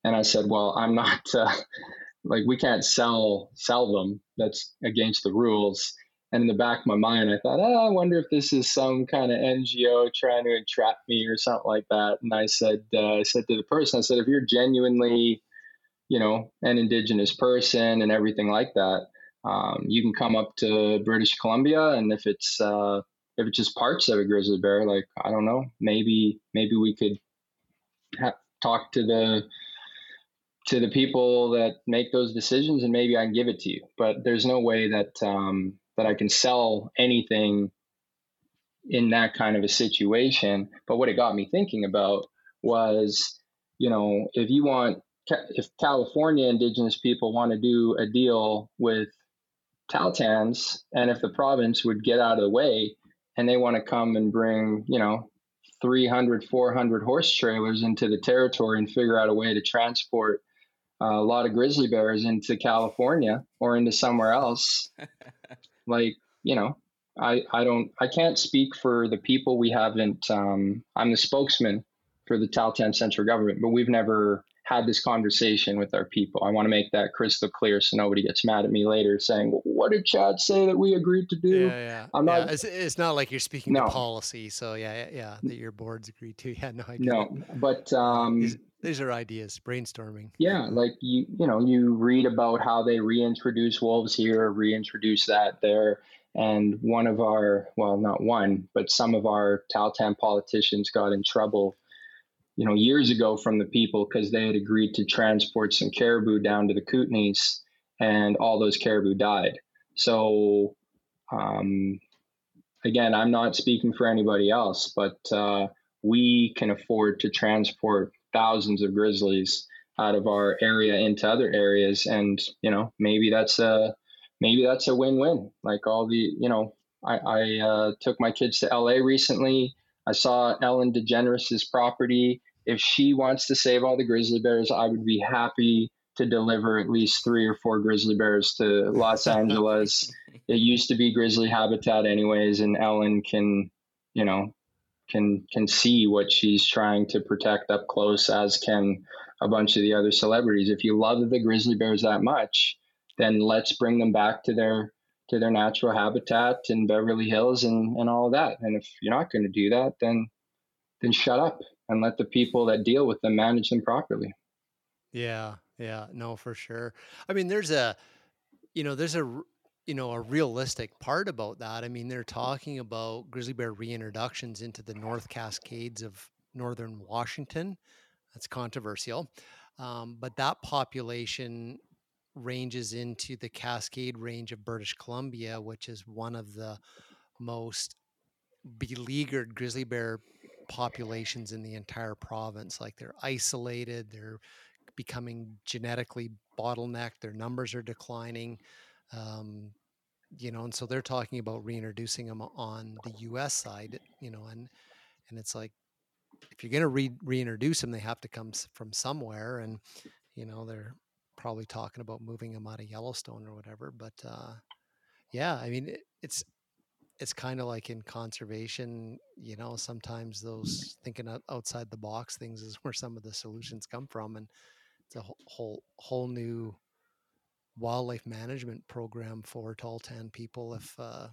And I said, well, I'm not uh, like we can't sell sell them. That's against the rules. And in the back of my mind, I thought, oh, I wonder if this is some kind of NGO trying to entrap me or something like that. And I said, uh, I said to the person, I said, if you're genuinely, you know, an indigenous person and everything like that, um, you can come up to British Columbia, and if it's uh, if it's just parts of a grizzly bear, like I don't know, maybe maybe we could ha- talk to the to the people that make those decisions, and maybe I can give it to you. But there's no way that um, that I can sell anything in that kind of a situation. But what it got me thinking about was, you know, if you want, if California Indigenous people want to do a deal with Tahltans, and if the province would get out of the way and they want to come and bring, you know, 300, 400 horse trailers into the territory and figure out a way to transport uh, a lot of grizzly bears into California or into somewhere else, like, you know, I, I don't I can't speak for the people we haven't um, I'm the spokesman for the Tahltan central government, but we've never had this conversation with our people. I want to make that crystal clear so nobody gets mad at me later saying, "What did Chad say that we agreed to do?" Yeah, yeah. I'm not. Yeah, it's, it's, not like you're speaking no. to policy. So yeah, yeah, that your boards agreed to. Yeah, no, I no, but um, these are ideas, brainstorming. Yeah, like you, you know, you read about how they reintroduce wolves here, reintroduce that there. And one of our, well, not one, but some of our Tahltan politicians got in trouble you know, years ago from the people because they had agreed to transport some caribou down to the Kootenays, and all those caribou died. So, um, again, I'm not speaking for anybody else, but uh, we can afford to transport thousands of grizzlies out of our area into other areas, and you know, maybe that's a maybe that's a win-win. Like all the, you know, I, I uh, took my kids to LA recently. I saw Ellen DeGeneres's property if she wants to save all the grizzly bears, I would be happy to deliver at least three or four grizzly bears to Los Angeles. it used to be grizzly habitat anyways, and Ellen can, you know, can can see what she's trying to protect up close, as can a bunch of the other celebrities. If you love the grizzly bears that much, then let's bring them back to their to their natural habitat in Beverly Hills and, and all of that. And if you're not going to do that, then then shut up and let the people that deal with them manage them properly. Yeah, yeah, no, for sure. I mean, there's a, you know, there's a, you know, a realistic part about that. I mean, they're talking about grizzly bear reintroductions into the North Cascades of northern Washington. That's controversial, um, but that population ranges into the Cascade Range of British Columbia, which is one of the most beleaguered grizzly bear populations in the entire province. Like they're isolated, they're becoming genetically bottlenecked, their numbers are declining. Um, you know, and so they're talking about reintroducing them on the U.S. side, you know, and and it's like if you're going to re- reintroduce them, they have to come from somewhere, and you know they're probably talking about moving them out of Yellowstone or whatever. But uh, yeah, I mean, it, it's it's kind of like in conservation, you know, sometimes those thinking outside the box things is where some of the solutions come from. And it's a whole, whole new wildlife management program for Tahltan people. If, uh,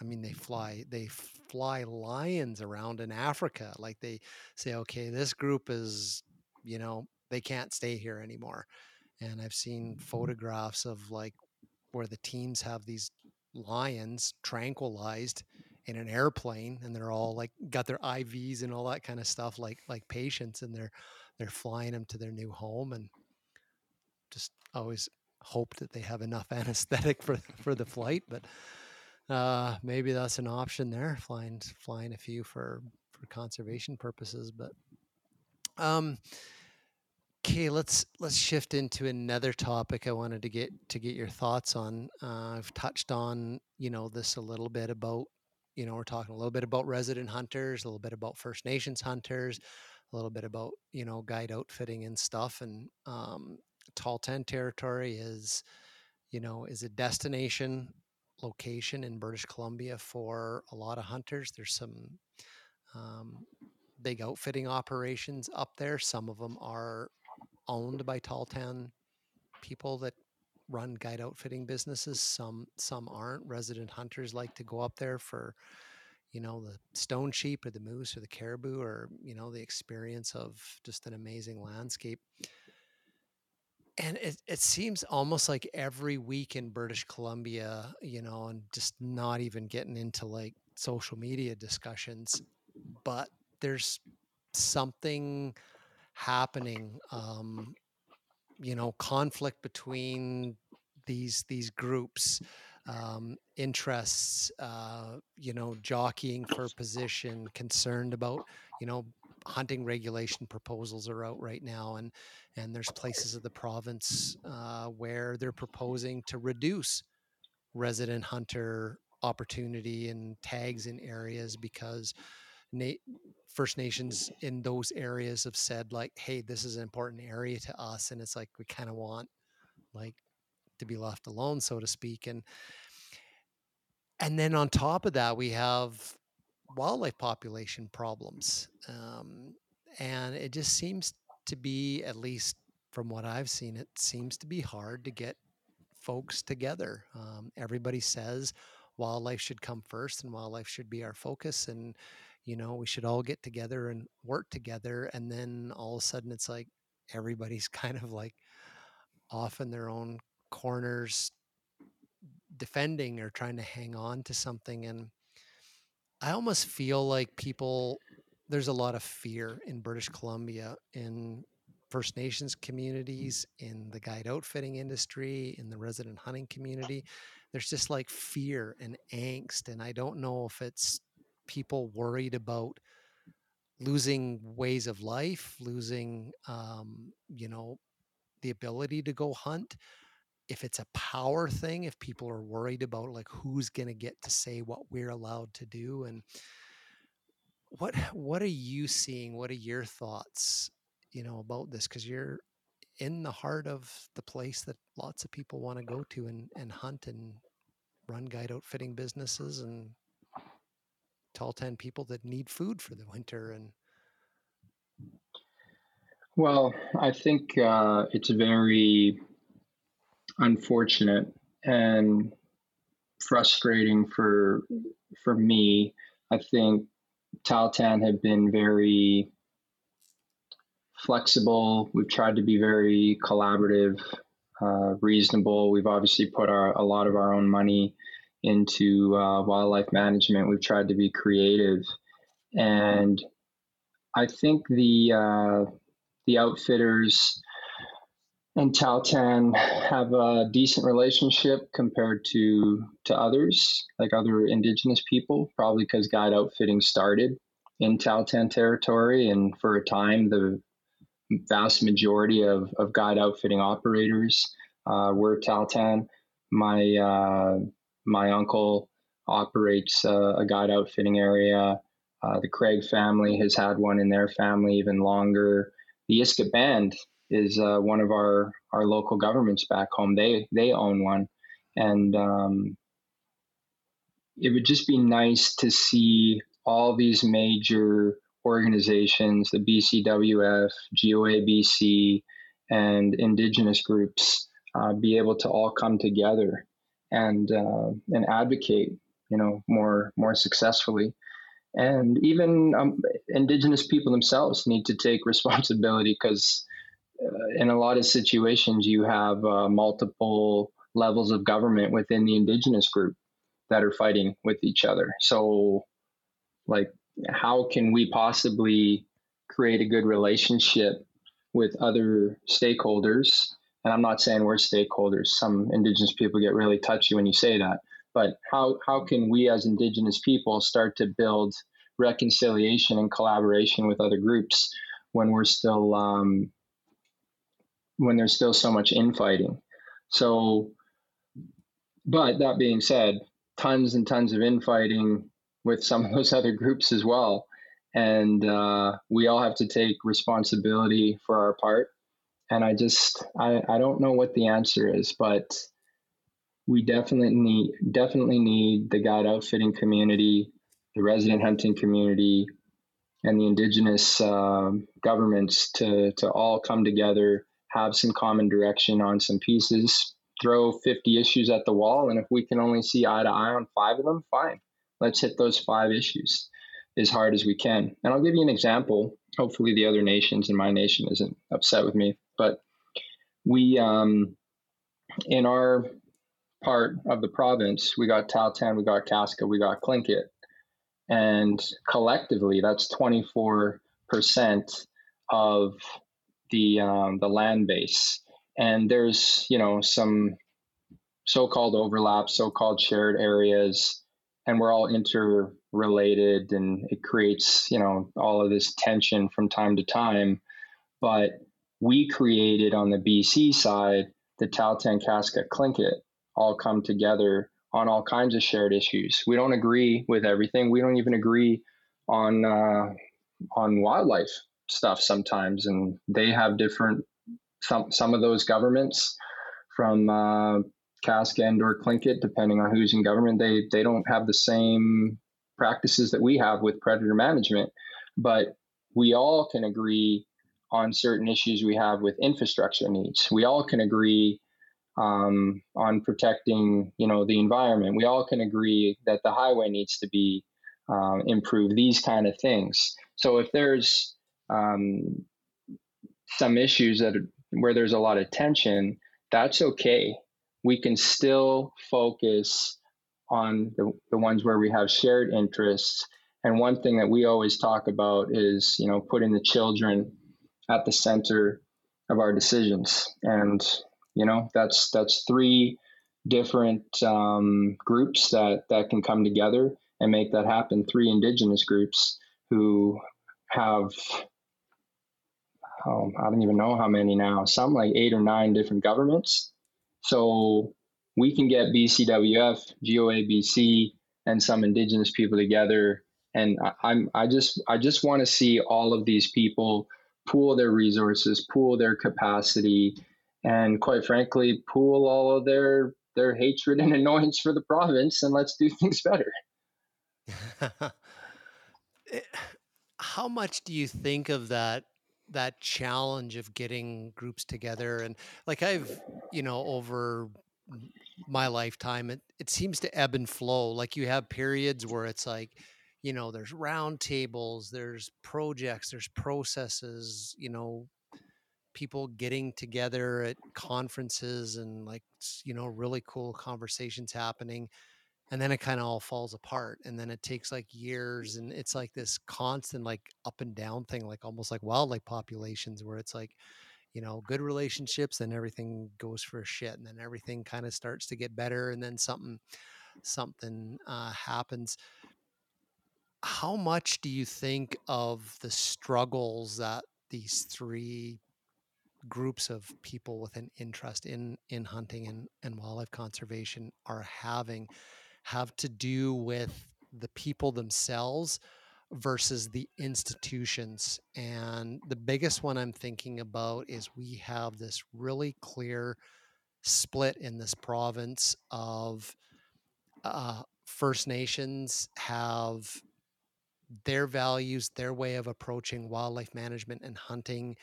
I mean, they fly, they fly lions around in Africa. Like they say, okay, this group is, you know, they can't stay here anymore. And I've seen photographs of like where the teams have these lions tranquilized in an airplane and they're all like got their IVs and all that kind of stuff like like patients and they're they're flying them to their new home and just always hope that they have enough anesthetic for for the flight but uh maybe that's an option there flying flying a few for for conservation purposes but um Okay, let's let's shift into another topic. I wanted to get to get your thoughts on. Uh, I've touched on you know this a little bit about you know we're talking a little bit about resident hunters, a little bit about First Nations hunters, a little bit about you know guide outfitting and stuff. And um, Tahltan territory is you know is a destination location in British Columbia for a lot of hunters. There's some um, big outfitting operations up there. Some of them are owned by Tahltan people that run guide outfitting businesses. Some some aren't. Resident hunters like to go up there for, you know, the stone sheep or the moose or the caribou or you know the experience of just an amazing landscape. And it, it seems almost like every week in British Columbia, you know, and just not even getting into like social media discussions, but there's something happening um, you know conflict between these these groups um, interests uh, you know jockeying for position concerned about you know hunting regulation proposals are out right now and and there's places of the province uh, where they're proposing to reduce resident hunter opportunity and tags in areas because na- First Nations in those areas have said like, "Hey, this is an important area to us," and it's like we kind of want like to be left alone, so to speak, and and then on top of that, we have wildlife population problems, um, and it just seems to be, at least from what I've seen, it seems to be hard to get folks together. Um, everybody says wildlife should come first and wildlife should be our focus and you know we should all get together and work together and then all of a sudden it's like everybody's kind of like off in their own corners defending or trying to hang on to something and i almost feel like people there's a lot of fear in british columbia in first nations communities in the guide outfitting industry in the resident hunting community. There's just like fear and angst and i don't know if it's people worried about losing ways of life losing um, you know the ability to go hunt if it's a power thing if people are worried about like who's going to get to say what we're allowed to do and what what are you seeing? What are your thoughts you know about this? Because you're in the heart of the place that lots of people want to go to and, and hunt and run guide outfitting businesses and Tahltan people that need food for the winter and well i think uh, it's very unfortunate and frustrating for for me. I think Tahltan have been very flexible. We've tried to be very collaborative uh, reasonable. We've obviously put our, a lot of our own money into uh, wildlife management. We've tried to be creative, and I think the uh, the outfitters and Tahltan have a decent relationship compared to to others, like other Indigenous people, probably because guide outfitting started in Tahltan territory, and for a time the vast majority of, of guide outfitting operators uh, were Tahltan. My uh, my uncle operates uh, a guide outfitting area. Uh, the Craig family has had one in their family even longer. The Iskut Band is uh, one of our, our local governments back home. They they own one, and um, it would just be nice to see all these major organizations, the BCWF, GOABC, and Indigenous groups, uh, be able to all come together and uh, and advocate, you know, more more successfully. And even um, indigenous people themselves need to take responsibility because in a lot of situations you have uh, multiple levels of government within the indigenous group that are fighting with each other. So, like, how can we possibly create a good relationship with other stakeholders and I'm not saying we're stakeholders. Some indigenous people get really touchy when you say that. But how, how can we as indigenous people start to build reconciliation and collaboration with other groups when we're still um, when there's still so much infighting? So, but that being said, tons and tons of infighting with some of those other groups as well. And uh, we all have to take responsibility for our part and I just I, I don't know what the answer is, but we definitely need definitely need the guide outfitting community, the resident hunting community, and the indigenous uh, governments to to all come together, have some common direction on some pieces, throw 50 issues at the wall, and if we can only see eye to eye on five of them, fine. Let's hit those five issues as hard as we can. And I'll give you an example. Hopefully, the other nations and my nation isn't upset with me. But we, um, in our part of the province, we got Tahltan, we got Kaska, we got Tlingit. And collectively, that's 24% of the, um, the land base. and there's you know some so-called overlaps, so-called shared areas, and we're all interrelated, and it creates you know all of this tension from time to time. But we created on the BC side the Tahltan Kaska Tlingit all come together on all kinds of shared issues. We don't agree with everything. We don't even agree on uh, on wildlife stuff sometimes, and they have different some some of those governments from uh, and or Tlingit, depending on who's in government, they they don't have the same practices that we have with predator management, but we all can agree on certain issues we have with infrastructure needs. We all can agree um, on protecting, you know, the environment. We all can agree that the highway needs to be um, improved. These kind of things. So if there's um, some issues that where there's a lot of tension, that's okay. We can still focus on the, the ones where we have shared interests. And one thing that we always talk about is, you know, putting the children at the center of our decisions. And you know, that's that's three different um, groups that that can come together and make that happen. Three indigenous groups who have oh, I don't even know how many now, some like eight or nine different governments. So we can get BCWF, GOABC, and some indigenous people together. And I, I'm I just I just want to see all of these people pool their resources, pool their capacity, and quite frankly, pool all of their their hatred and annoyance for the province, and let's do things better. Eh, how much do you think of that that challenge of getting groups together and like I've you know over my lifetime it, it seems to ebb and flow like you have periods where it's like you know there's round tables there's projects there's processes you know people getting together at conferences and like you know really cool conversations happening and then it kind of all falls apart and then it takes like years and it's like this constant like up and down thing like almost like wildlife populations where it's like you know good relationships and everything goes for shit and then everything kind of starts to get better and then something something uh, happens. How much do you think of the struggles that these three groups of people with an interest in in hunting and, and wildlife conservation are having have to do with the people themselves versus the institutions and the biggest one i'm thinking about is we have this really clear split in this province of uh, first nations have their values their way of approaching wildlife management and hunting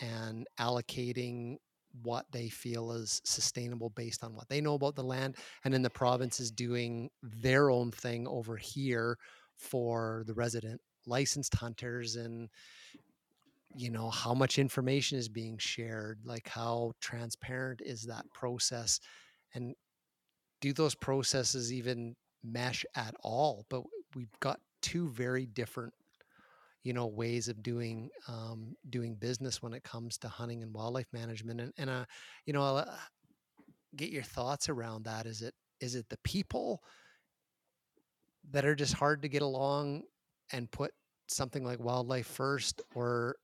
and allocating what they feel is sustainable based on what they know about the land and then the province is doing their own thing over here for the resident licensed hunters and you know how much information is being shared like how transparent is that process and do those processes even mesh at all? But we've got two very different you know ways of doing um, doing business when it comes to hunting and wildlife management and, and uh, you know uh, get your thoughts around that. Is it is it the people that are just hard to get along and put something like wildlife first or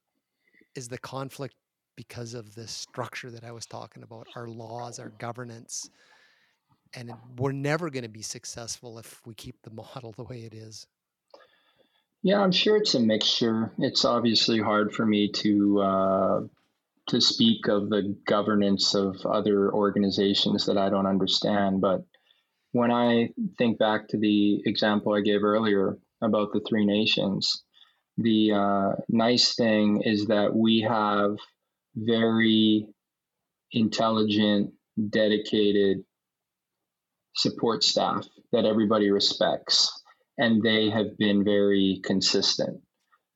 is the conflict because of the structure that I was talking about our laws our governance and we're never going to be successful if we keep the model the way it is yeah, I'm sure it's a mixture. It's obviously hard for me to uh, to speak of the governance of other organizations that I don't understand. But when I think back to the example I gave earlier about the three nations, the uh, nice thing is that we have very intelligent, dedicated support staff that everybody respects and they have been very consistent.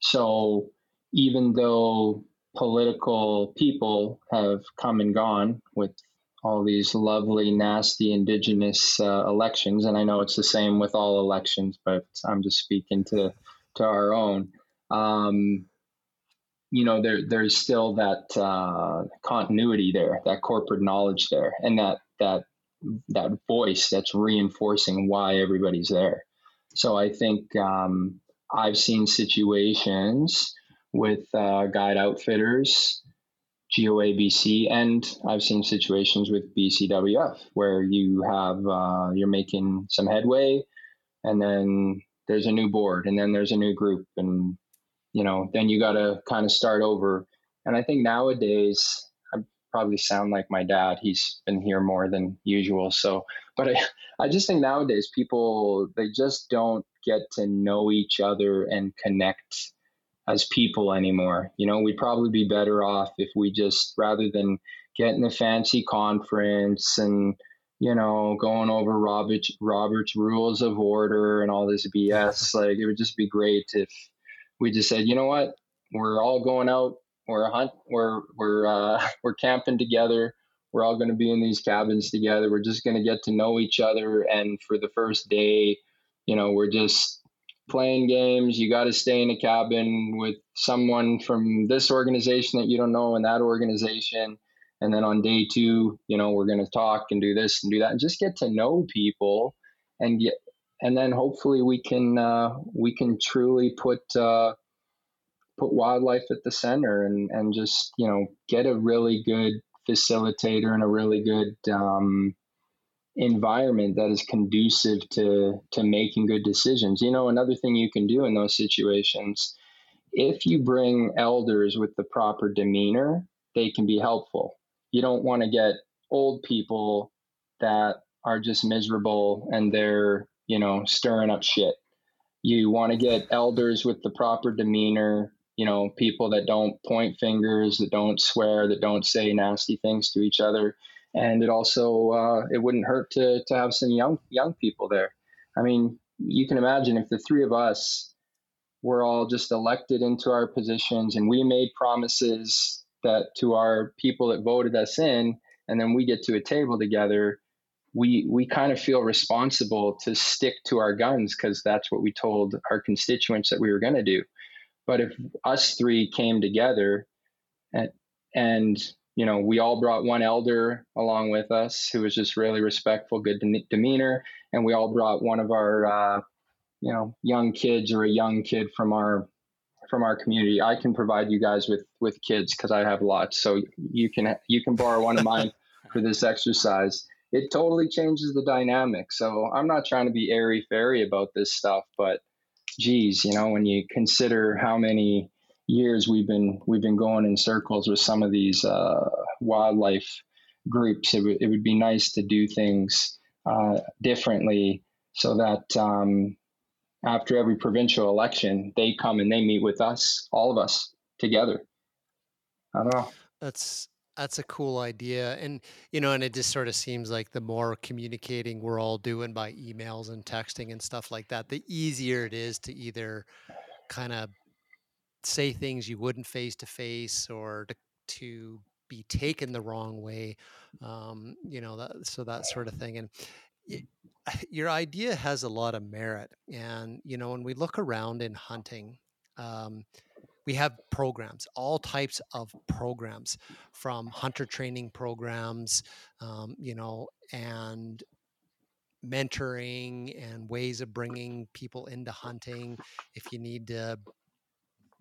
So even though political people have come and gone with all these lovely, nasty indigenous uh, elections, and I know it's the same with all elections, but I'm just speaking to to our own. Um, you know there there's still that uh, continuity there, that corporate knowledge there, and that that that voice that's reinforcing why everybody's there. So I think um, I've seen situations with uh, guide outfitters, GOA BC, and I've seen situations with BCWF where you have uh, you're making some headway, and then there's a new board, and then there's a new group, and you know then you got to kind of start over. And I think nowadays probably sound like my dad. He's been here more than usual, so but I I just think nowadays people they just don't get to know each other and connect as people anymore. You know, we'd probably be better off if we just rather than getting a fancy conference and you know going over Robert's Robert's rules of order and all this BS. like it would just be great if we just said, you know what, we're all going out, we're hunt, we're we're uh, we're camping together. We're all going to be in these cabins together. We're just going to get to know each other, and for the first day, you know, we're just playing games. You got to stay in a cabin with someone from this organization that you don't know and that organization. And then on day two, you know, we're going to talk and do this and do that and just get to know people and get, and then hopefully we can, uh, we can truly put, uh, put wildlife at the center and, and just, you know, get a really good facilitator and a really good, um, environment that is conducive to to making good decisions. You know, another thing you can do in those situations, if you bring elders with the proper demeanor, they can be helpful. You don't want to get old people that are just miserable and they're, you know, stirring up shit. You want to get elders with the proper demeanor, you know, people that don't point fingers, that don't swear, that don't say nasty things to each other and it also uh, it wouldn't hurt to to have some young young people there. I mean, you can imagine if the three of us were all just elected into our positions and we made promises that to our people that voted us in, and then we get to a table together. We, we kind of feel responsible to stick to our guns because that's what we told our constituents that we were going to do. But if us three came together and, and you know, we all brought one elder along with us who was just really respectful, good demeanor, and we all brought one of our, uh, you know, young kids or a young kid from our from our community. I can provide you guys with with kids because I have lots, so you can you can borrow one of mine for this exercise. It totally changes the dynamic. So I'm not trying to be airy fairy about this stuff, but geez, you know, when you consider how many years we've been we've been going in circles with some of these uh, wildlife groups. It, w- it would be nice to do things uh, differently so that um, after every provincial election, they come and they meet with us, all of us together. I don't know. That's that's a cool idea, and you know, and it just sort of seems like the more communicating we're all doing by emails and texting and stuff like that, the easier it is to either kind of say things you wouldn't face to face or to, to be taken the wrong way um, you know that, so that sort of thing and it, your idea has a lot of merit and you know when we look around in hunting um, we have programs all types of programs from hunter training programs um, you know and mentoring and ways of bringing people into hunting. If you need to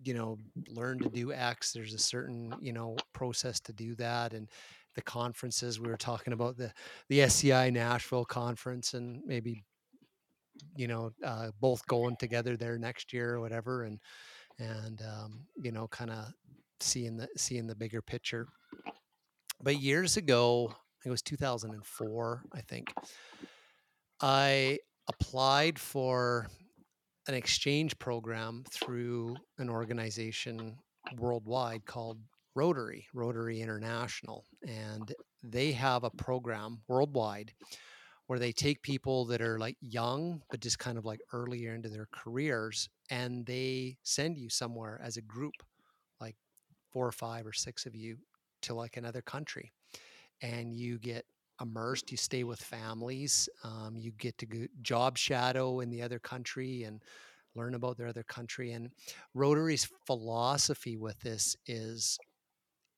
you know learn to do x there's a certain you know process to do that and the conferences we were talking about the the sci nashville conference and maybe you know uh, both going together there next year or whatever and and um, you know kind of seeing the seeing the bigger picture but years ago it was 2004 i think i applied for an exchange program through an organization worldwide called Rotary, Rotary International. And they have a program worldwide where they take people that are like young, but just kind of like earlier into their careers, and they send you somewhere as a group, like four or five or six of you to like another country. And you get immersed, you stay with families, um, you get to go job shadow in the other country and learn about their other country. And Rotary's philosophy with this is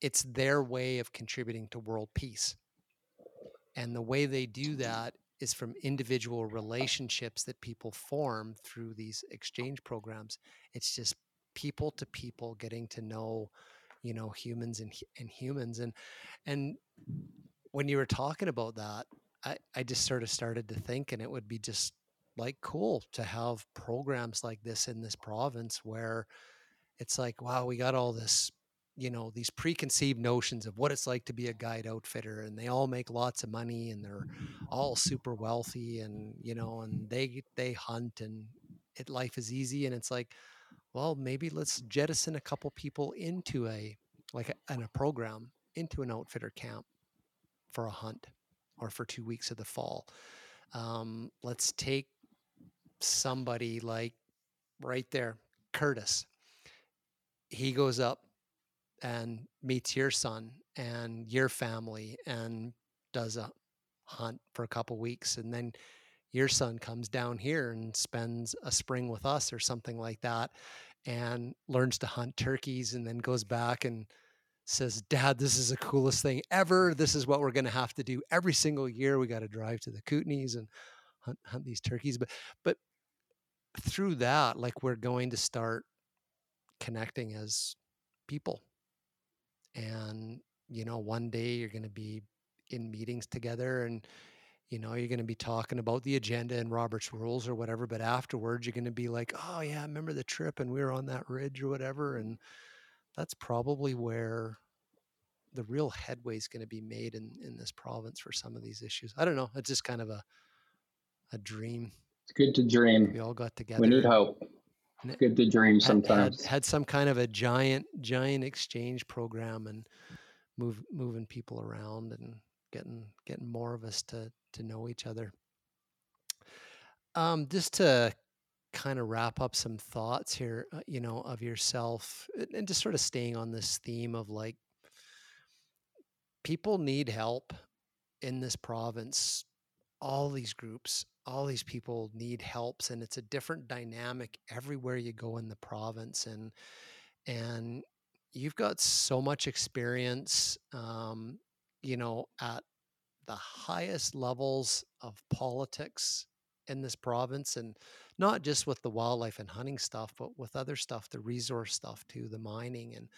it's their way of contributing to world peace. And the way they do that is from individual relationships that people form through these exchange programs. It's just people to people getting to know, you know, humans and, and humans. And, and when you were talking about that, I, I just sort of started to think, and it would be just like cool to have programs like this in this province where it's like, wow, we got all this you know these preconceived notions of what it's like to be a guide outfitter and they all make lots of money and they're all super wealthy and you know and they they hunt and it life is easy and it's like well maybe let's jettison a couple people into a like a, a program into an outfitter camp for a hunt or for two weeks of the fall. Um, let's take somebody like right there curtis. He goes up and meets your son and your family and does a hunt for a couple weeks and then your son comes down here and spends a spring with us or something like that and learns to hunt turkeys and then goes back and says dad this is the coolest thing ever. This is what we're going to have to do every single year. We got to drive to the kootenays and hunt, hunt these turkeys. But but through that like we're going to start connecting as people and you know one day you're going to be in meetings together and you know you're going to be talking about the agenda and robert's rules or whatever but afterwards you're going to be like oh yeah i remember the trip and we were on that ridge or whatever and that's probably where the real headway is going to be made in in this province for some of these issues. I don't know it's just kind of a a dream it's good to dream. we all got together we need hope good to dream sometimes. Had, had, had, some kind of a giant, giant exchange program and move moving people around and getting getting more of us to to know each other. Um, just to kind of wrap up some thoughts here, uh, you know, of yourself, and just sort of staying on this theme of like people need help in this province. All these groups all these people need helps and it's a different dynamic everywhere you go in the province and and you've got so much experience um, you know at the highest levels of politics in this province and not just with the wildlife and hunting stuff but with other stuff the resource stuff too the mining and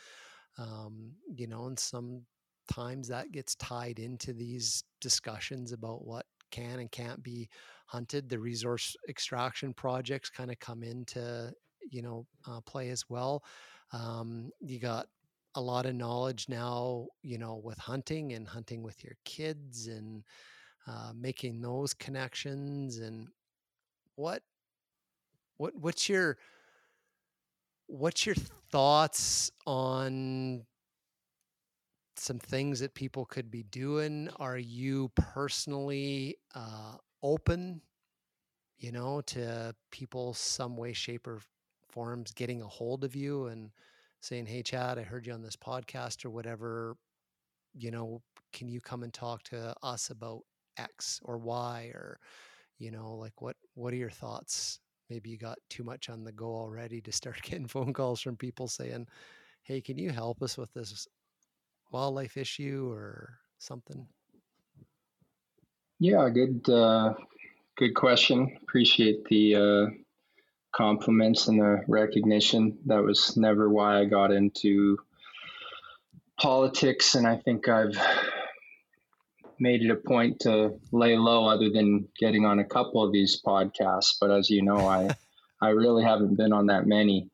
um, you know and sometimes that gets tied into these discussions about what can and can't be hunted. The resource extraction projects kind of come into you know uh, play as well. Um, you got a lot of knowledge now, you know, with hunting and hunting with your kids and uh, making those connections and what what what's your what's your thoughts on some things that people could be doing are you personally uh, open, you know, to people some way, shape, or forms getting a hold of you and saying, Hey, Chad, I heard you on this podcast or whatever. You know, can you come and talk to us about X or Y or, you know, like what what are your thoughts? Maybe you got too much on the go already to start getting phone calls from people saying, Hey, can you help us with this wildlife issue or something? Yeah, good, uh, good question. Appreciate the uh, compliments and the recognition. That was never why I got into politics, and I think I've made it a point to lay low, other than getting on a couple of these podcasts. But as you know, I I really haven't been on that many.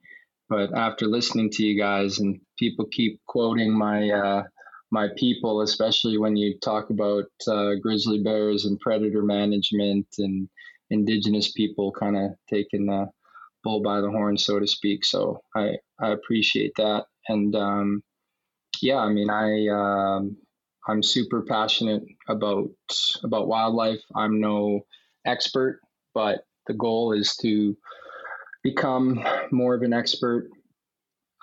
But after listening to you guys, and people keep quoting my uh, my people, especially when you talk about uh, grizzly bears and predator management and indigenous people kind of taking the bull by the horn, so to speak. So I, I appreciate that. And um, yeah, I mean, I, um, I'm super passionate about, about wildlife. I'm no expert, but the goal is to become more of an expert.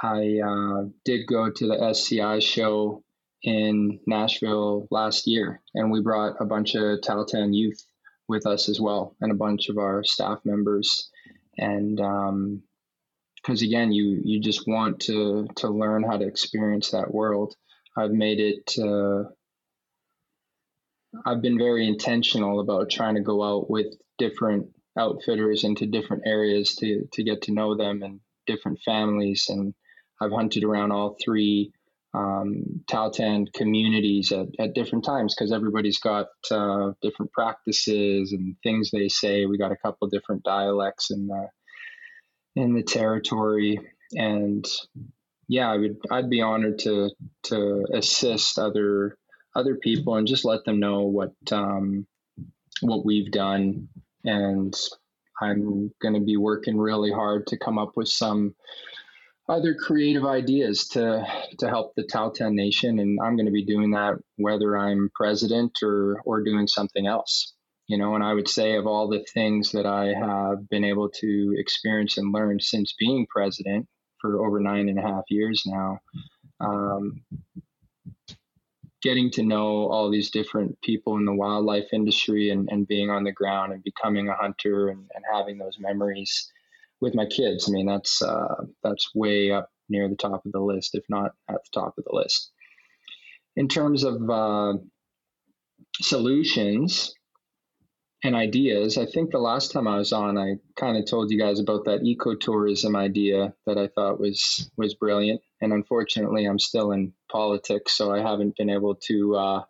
I uh, did go to the SCI show in Nashville last year, and we brought a bunch of Tahltan youth with us as well, and a bunch of our staff members. and because um, again, you you just want to to learn how to experience that world. I've made it. Uh, I've been very intentional about trying to go out with different outfitters into different areas to to get to know them and different families and I've hunted around all three um, Tahltan communities at, at different times because everybody's got uh, different practices and things they say. We got a couple different dialects in the in the territory, and yeah, I would I'd be honored to to assist other other people and just let them know what um, what we've done, and I'm going to be working really hard to come up with some other creative ideas to to help the Tahltan Nation, and I'm going to be doing that whether I'm president or or doing something else. You know, and I would say of all the things that I have been able to experience and learn since being president for over nine and a half years now, um, getting to know all these different people in the wildlife industry and, and being on the ground and becoming a hunter and, and having those memories with my kids. I mean, that's uh, that's way up near the top of the list, if not at the top of the list. In terms of uh, solutions and ideas, I think the last time I was on, I kind of told you guys about that ecotourism idea that I thought was was brilliant. And unfortunately, I'm still in politics, so I haven't been able to uh,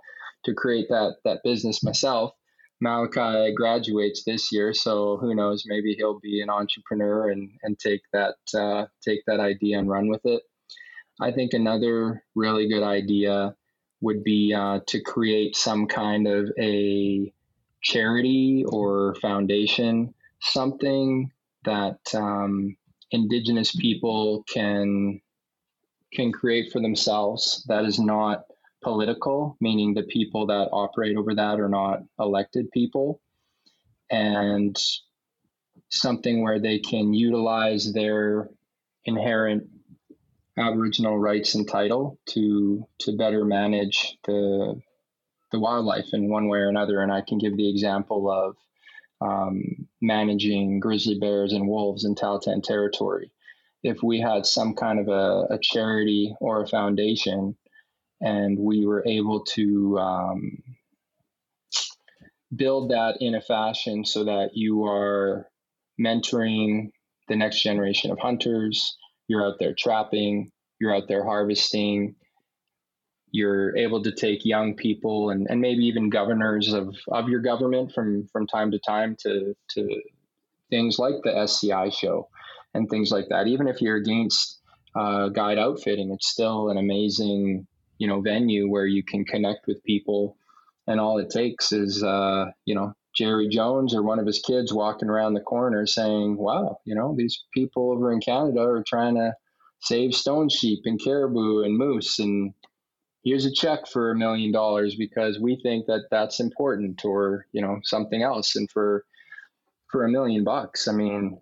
to create that that business myself. Malachi graduates this year, so who knows? Maybe he'll be an entrepreneur and and take that uh, take that idea and run with it. I think another really good idea would be uh, to create some kind of a charity or foundation, something that um, Indigenous people can can create for themselves that is not political, meaning the people that operate over that are not elected people, and something where they can utilize their inherent Aboriginal rights and title to to better manage the the wildlife in one way or another. And I can give the example of um, managing grizzly bears and wolves in Tahltan territory. If we had some kind of a, a charity or a foundation and we were able to um, build that in a fashion so that you are mentoring the next generation of hunters you're out there trapping you're out there harvesting you're able to take young people and, and maybe even governors of, of your government from, from time to time to, to things like the SCI show and things like that. Even if you're against uh, guide outfitting, it's still an amazing you know venue where you can connect with people. And all it takes is uh, you know jerry jones or one of his kids walking around the corner saying wow you know these people over in canada are trying to save stone sheep and caribou and moose and here's a check for a million dollars because we think that that's important or you know something else. And for for a million bucks i mean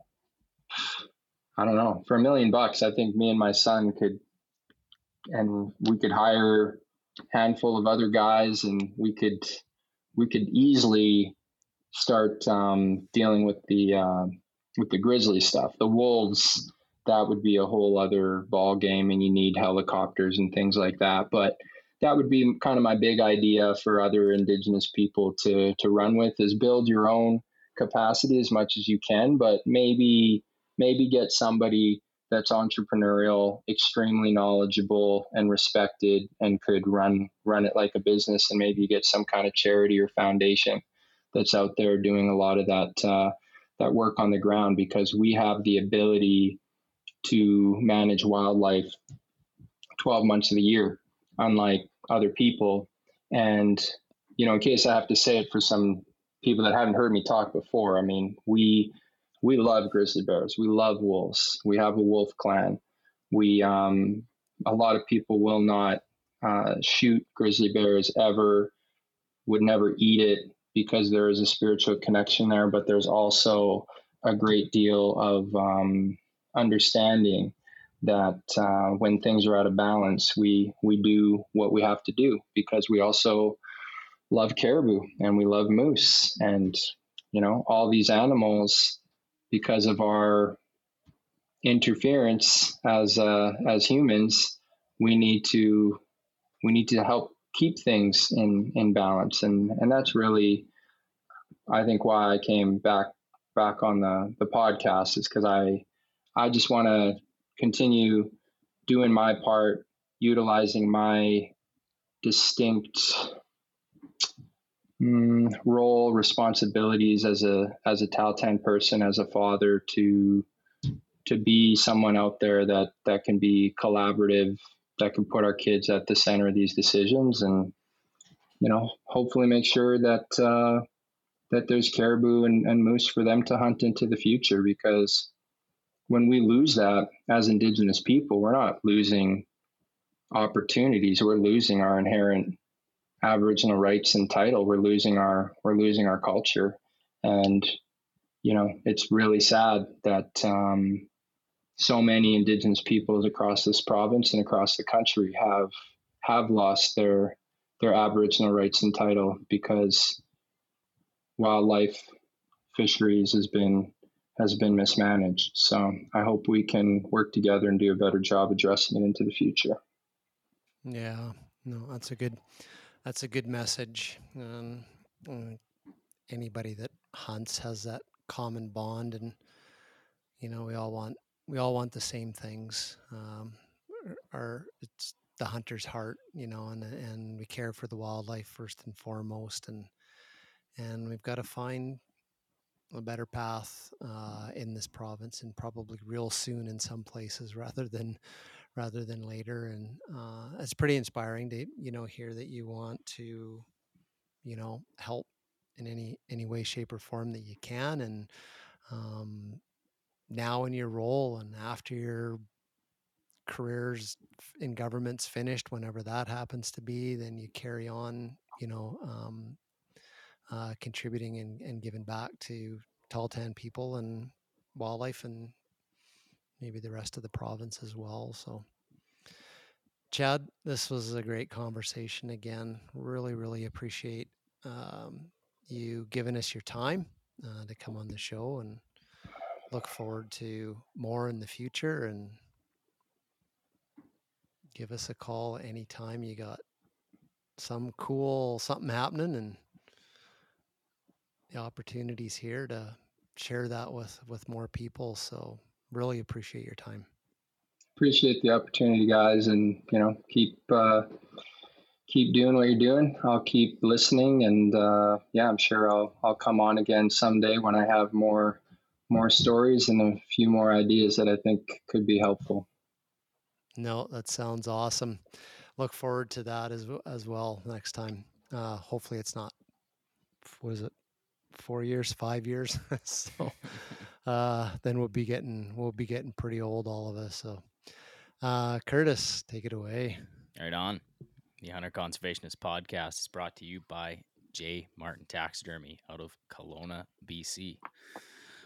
i don't know. For a million bucks i think me and my son could and we could hire a handful of other guys and we could we could easily start um, dealing with the uh, with the grizzly stuff. The wolves that would be a whole other ball game and you need helicopters and things like that. But that would be kind of my big idea for other indigenous people to to run with is build your own capacity as much as you can but maybe maybe get somebody that's entrepreneurial, extremely knowledgeable and respected and could run run it like a business and maybe get some kind of charity or foundation that's out there doing a lot of that uh, that work on the ground because we have the ability to manage wildlife 12 months of the year unlike other people. And you know in case i have to say it for some people that haven't heard me talk before i mean we we love grizzly bears. We love wolves. We have a wolf clan. We um, a lot of people will not uh, shoot grizzly bears ever. Would never eat it because there is a spiritual connection there, but there's also a great deal of um, understanding that uh, when things are out of balance, we we do what we have to do because we also love caribou and we love moose and you know all these animals because of our interference as uh, as humans, we need to we need to help keep things in in balance, and and that's really, I think, why I came back back on the the podcast is because I I just want to continue doing my part, utilizing my distinct mm, role, responsibilities as a as a Tahltan person, as a father, to to be someone out there that that can be collaborative, that can put our kids at the center of these decisions, and you know, hopefully make sure that uh, that there's caribou and, and moose for them to hunt into the future. Because when we lose that as Indigenous people, we're not losing opportunities; we're losing our inherent Aboriginal rights and title. We're losing our we're losing our culture, and you know it's really sad that um, so many Indigenous peoples across this province and across the country have have lost their their Aboriginal rights and title because wildlife fisheries has been has been mismanaged. So I hope we can work together and do a better job addressing it into the future. Yeah, no, that's a good that's a good message. Um, uh, anybody that hunts has that common bond, and you know we all want we all want the same things. Um, our it's the hunter's heart, you know, and and we care for the wildlife first and foremost, and and we've got to find a better path uh, in this province, and probably real soon in some places, rather than rather than later. And uh, it's pretty inspiring to you know hear that you want to, you know, help in any any way, shape, or form that you can. And um, now in your role and after your careers in government's finished, whenever that happens to be, then you carry on. You know. Um, uh, contributing and, and giving back to Tahltan people and wildlife and maybe the rest of the province as well. So, Chad, this was a great conversation again. Really, really appreciate um, you giving us your time uh, to come on the show and look forward to more in the future and give us a call anytime you got some cool something happening and the opportunities here to share that with with more people so really appreciate your time. Appreciate the opportunity, guys, and you know, keep uh, keep doing what you're doing. I'll keep listening, and uh, yeah, I'm sure I'll I'll come on again someday when I have more more stories and a few more ideas that I think could be helpful. No, that sounds awesome. Look forward to that as as well next time. Uh, hopefully, it's not. Was it four years, five years? so uh, then we'll be getting we'll be getting pretty old, all of us. So, uh, Curtis, take it away. Right on. The Hunter Conservationist podcast is brought to you by J. Martin Taxidermy out of Kelowna, BC.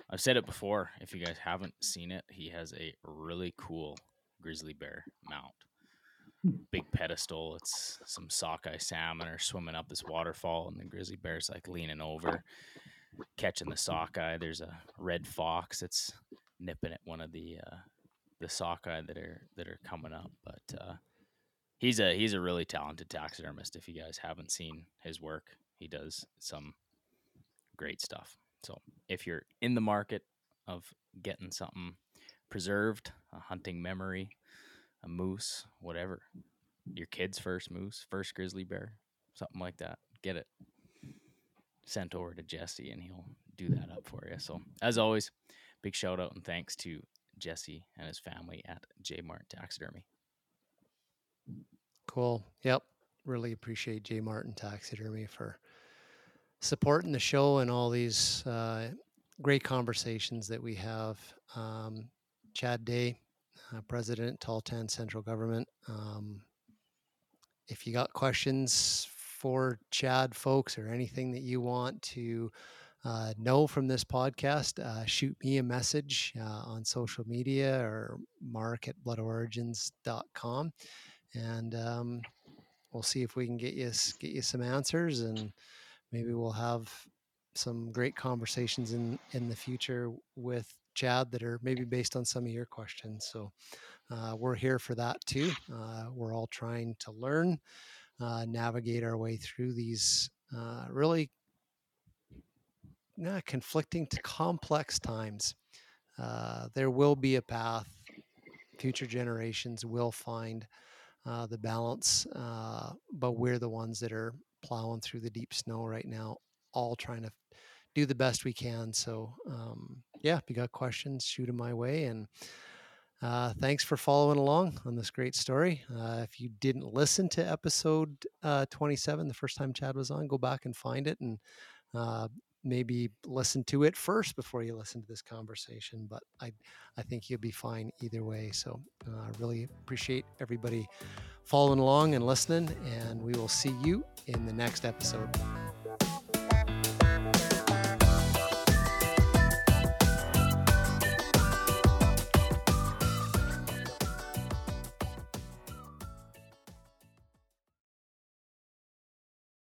I've said it before. If you guys haven't seen it, he has a really cool grizzly bear mount. Big pedestal. It's some sockeye salmon are swimming up this waterfall, and the grizzly bear's like leaning over catching the sockeye. There's a red fox that's nipping at one of the uh, the sockeye that are that are coming up. But uh, he's a he's a really talented taxidermist. If you guys haven't seen his work, he does some great stuff. So if you're in the market of getting something preserved, a hunting memory, a moose, whatever, your kid's first moose, first grizzly bear, something like that, get it sent over to Jesse and he'll do that up for you. So, as always, big shout out and thanks to Jesse and his family at J Martin Taxidermy. Cool. Yep. Really appreciate J Martin Taxidermy for supporting the show and all these uh, great conversations that we have. Um, Chad Day, uh, President, Tahltan Central Government. Um, if you got questions for Chad, folks, or anything that you want to uh, know from this podcast, uh, shoot me a message uh, on social media or mark at bloodorigins.com. And um, we'll see if we can get you get you some answers, and maybe we'll have some great conversations in in the future with Chad that are maybe based on some of your questions. So uh, we're here for that too. Uh, we're all trying to learn, uh, navigate our way through these uh, really conflicting to complex times. Uh, there will be a path. Future generations will find uh, the balance, uh, but we're the ones that are plowing through the deep snow right now, all trying to do the best we can. So, um, yeah, if you got questions, shoot them my way. And uh, thanks for following along on this great story. Uh, if you didn't listen to episode uh, 27, the first time Chad was on, go back and find it and uh, maybe listen to it first before you listen to this conversation. But I, I think you'll be fine either way. So I uh, really appreciate everybody following along and listening. And we will see you in the next episode.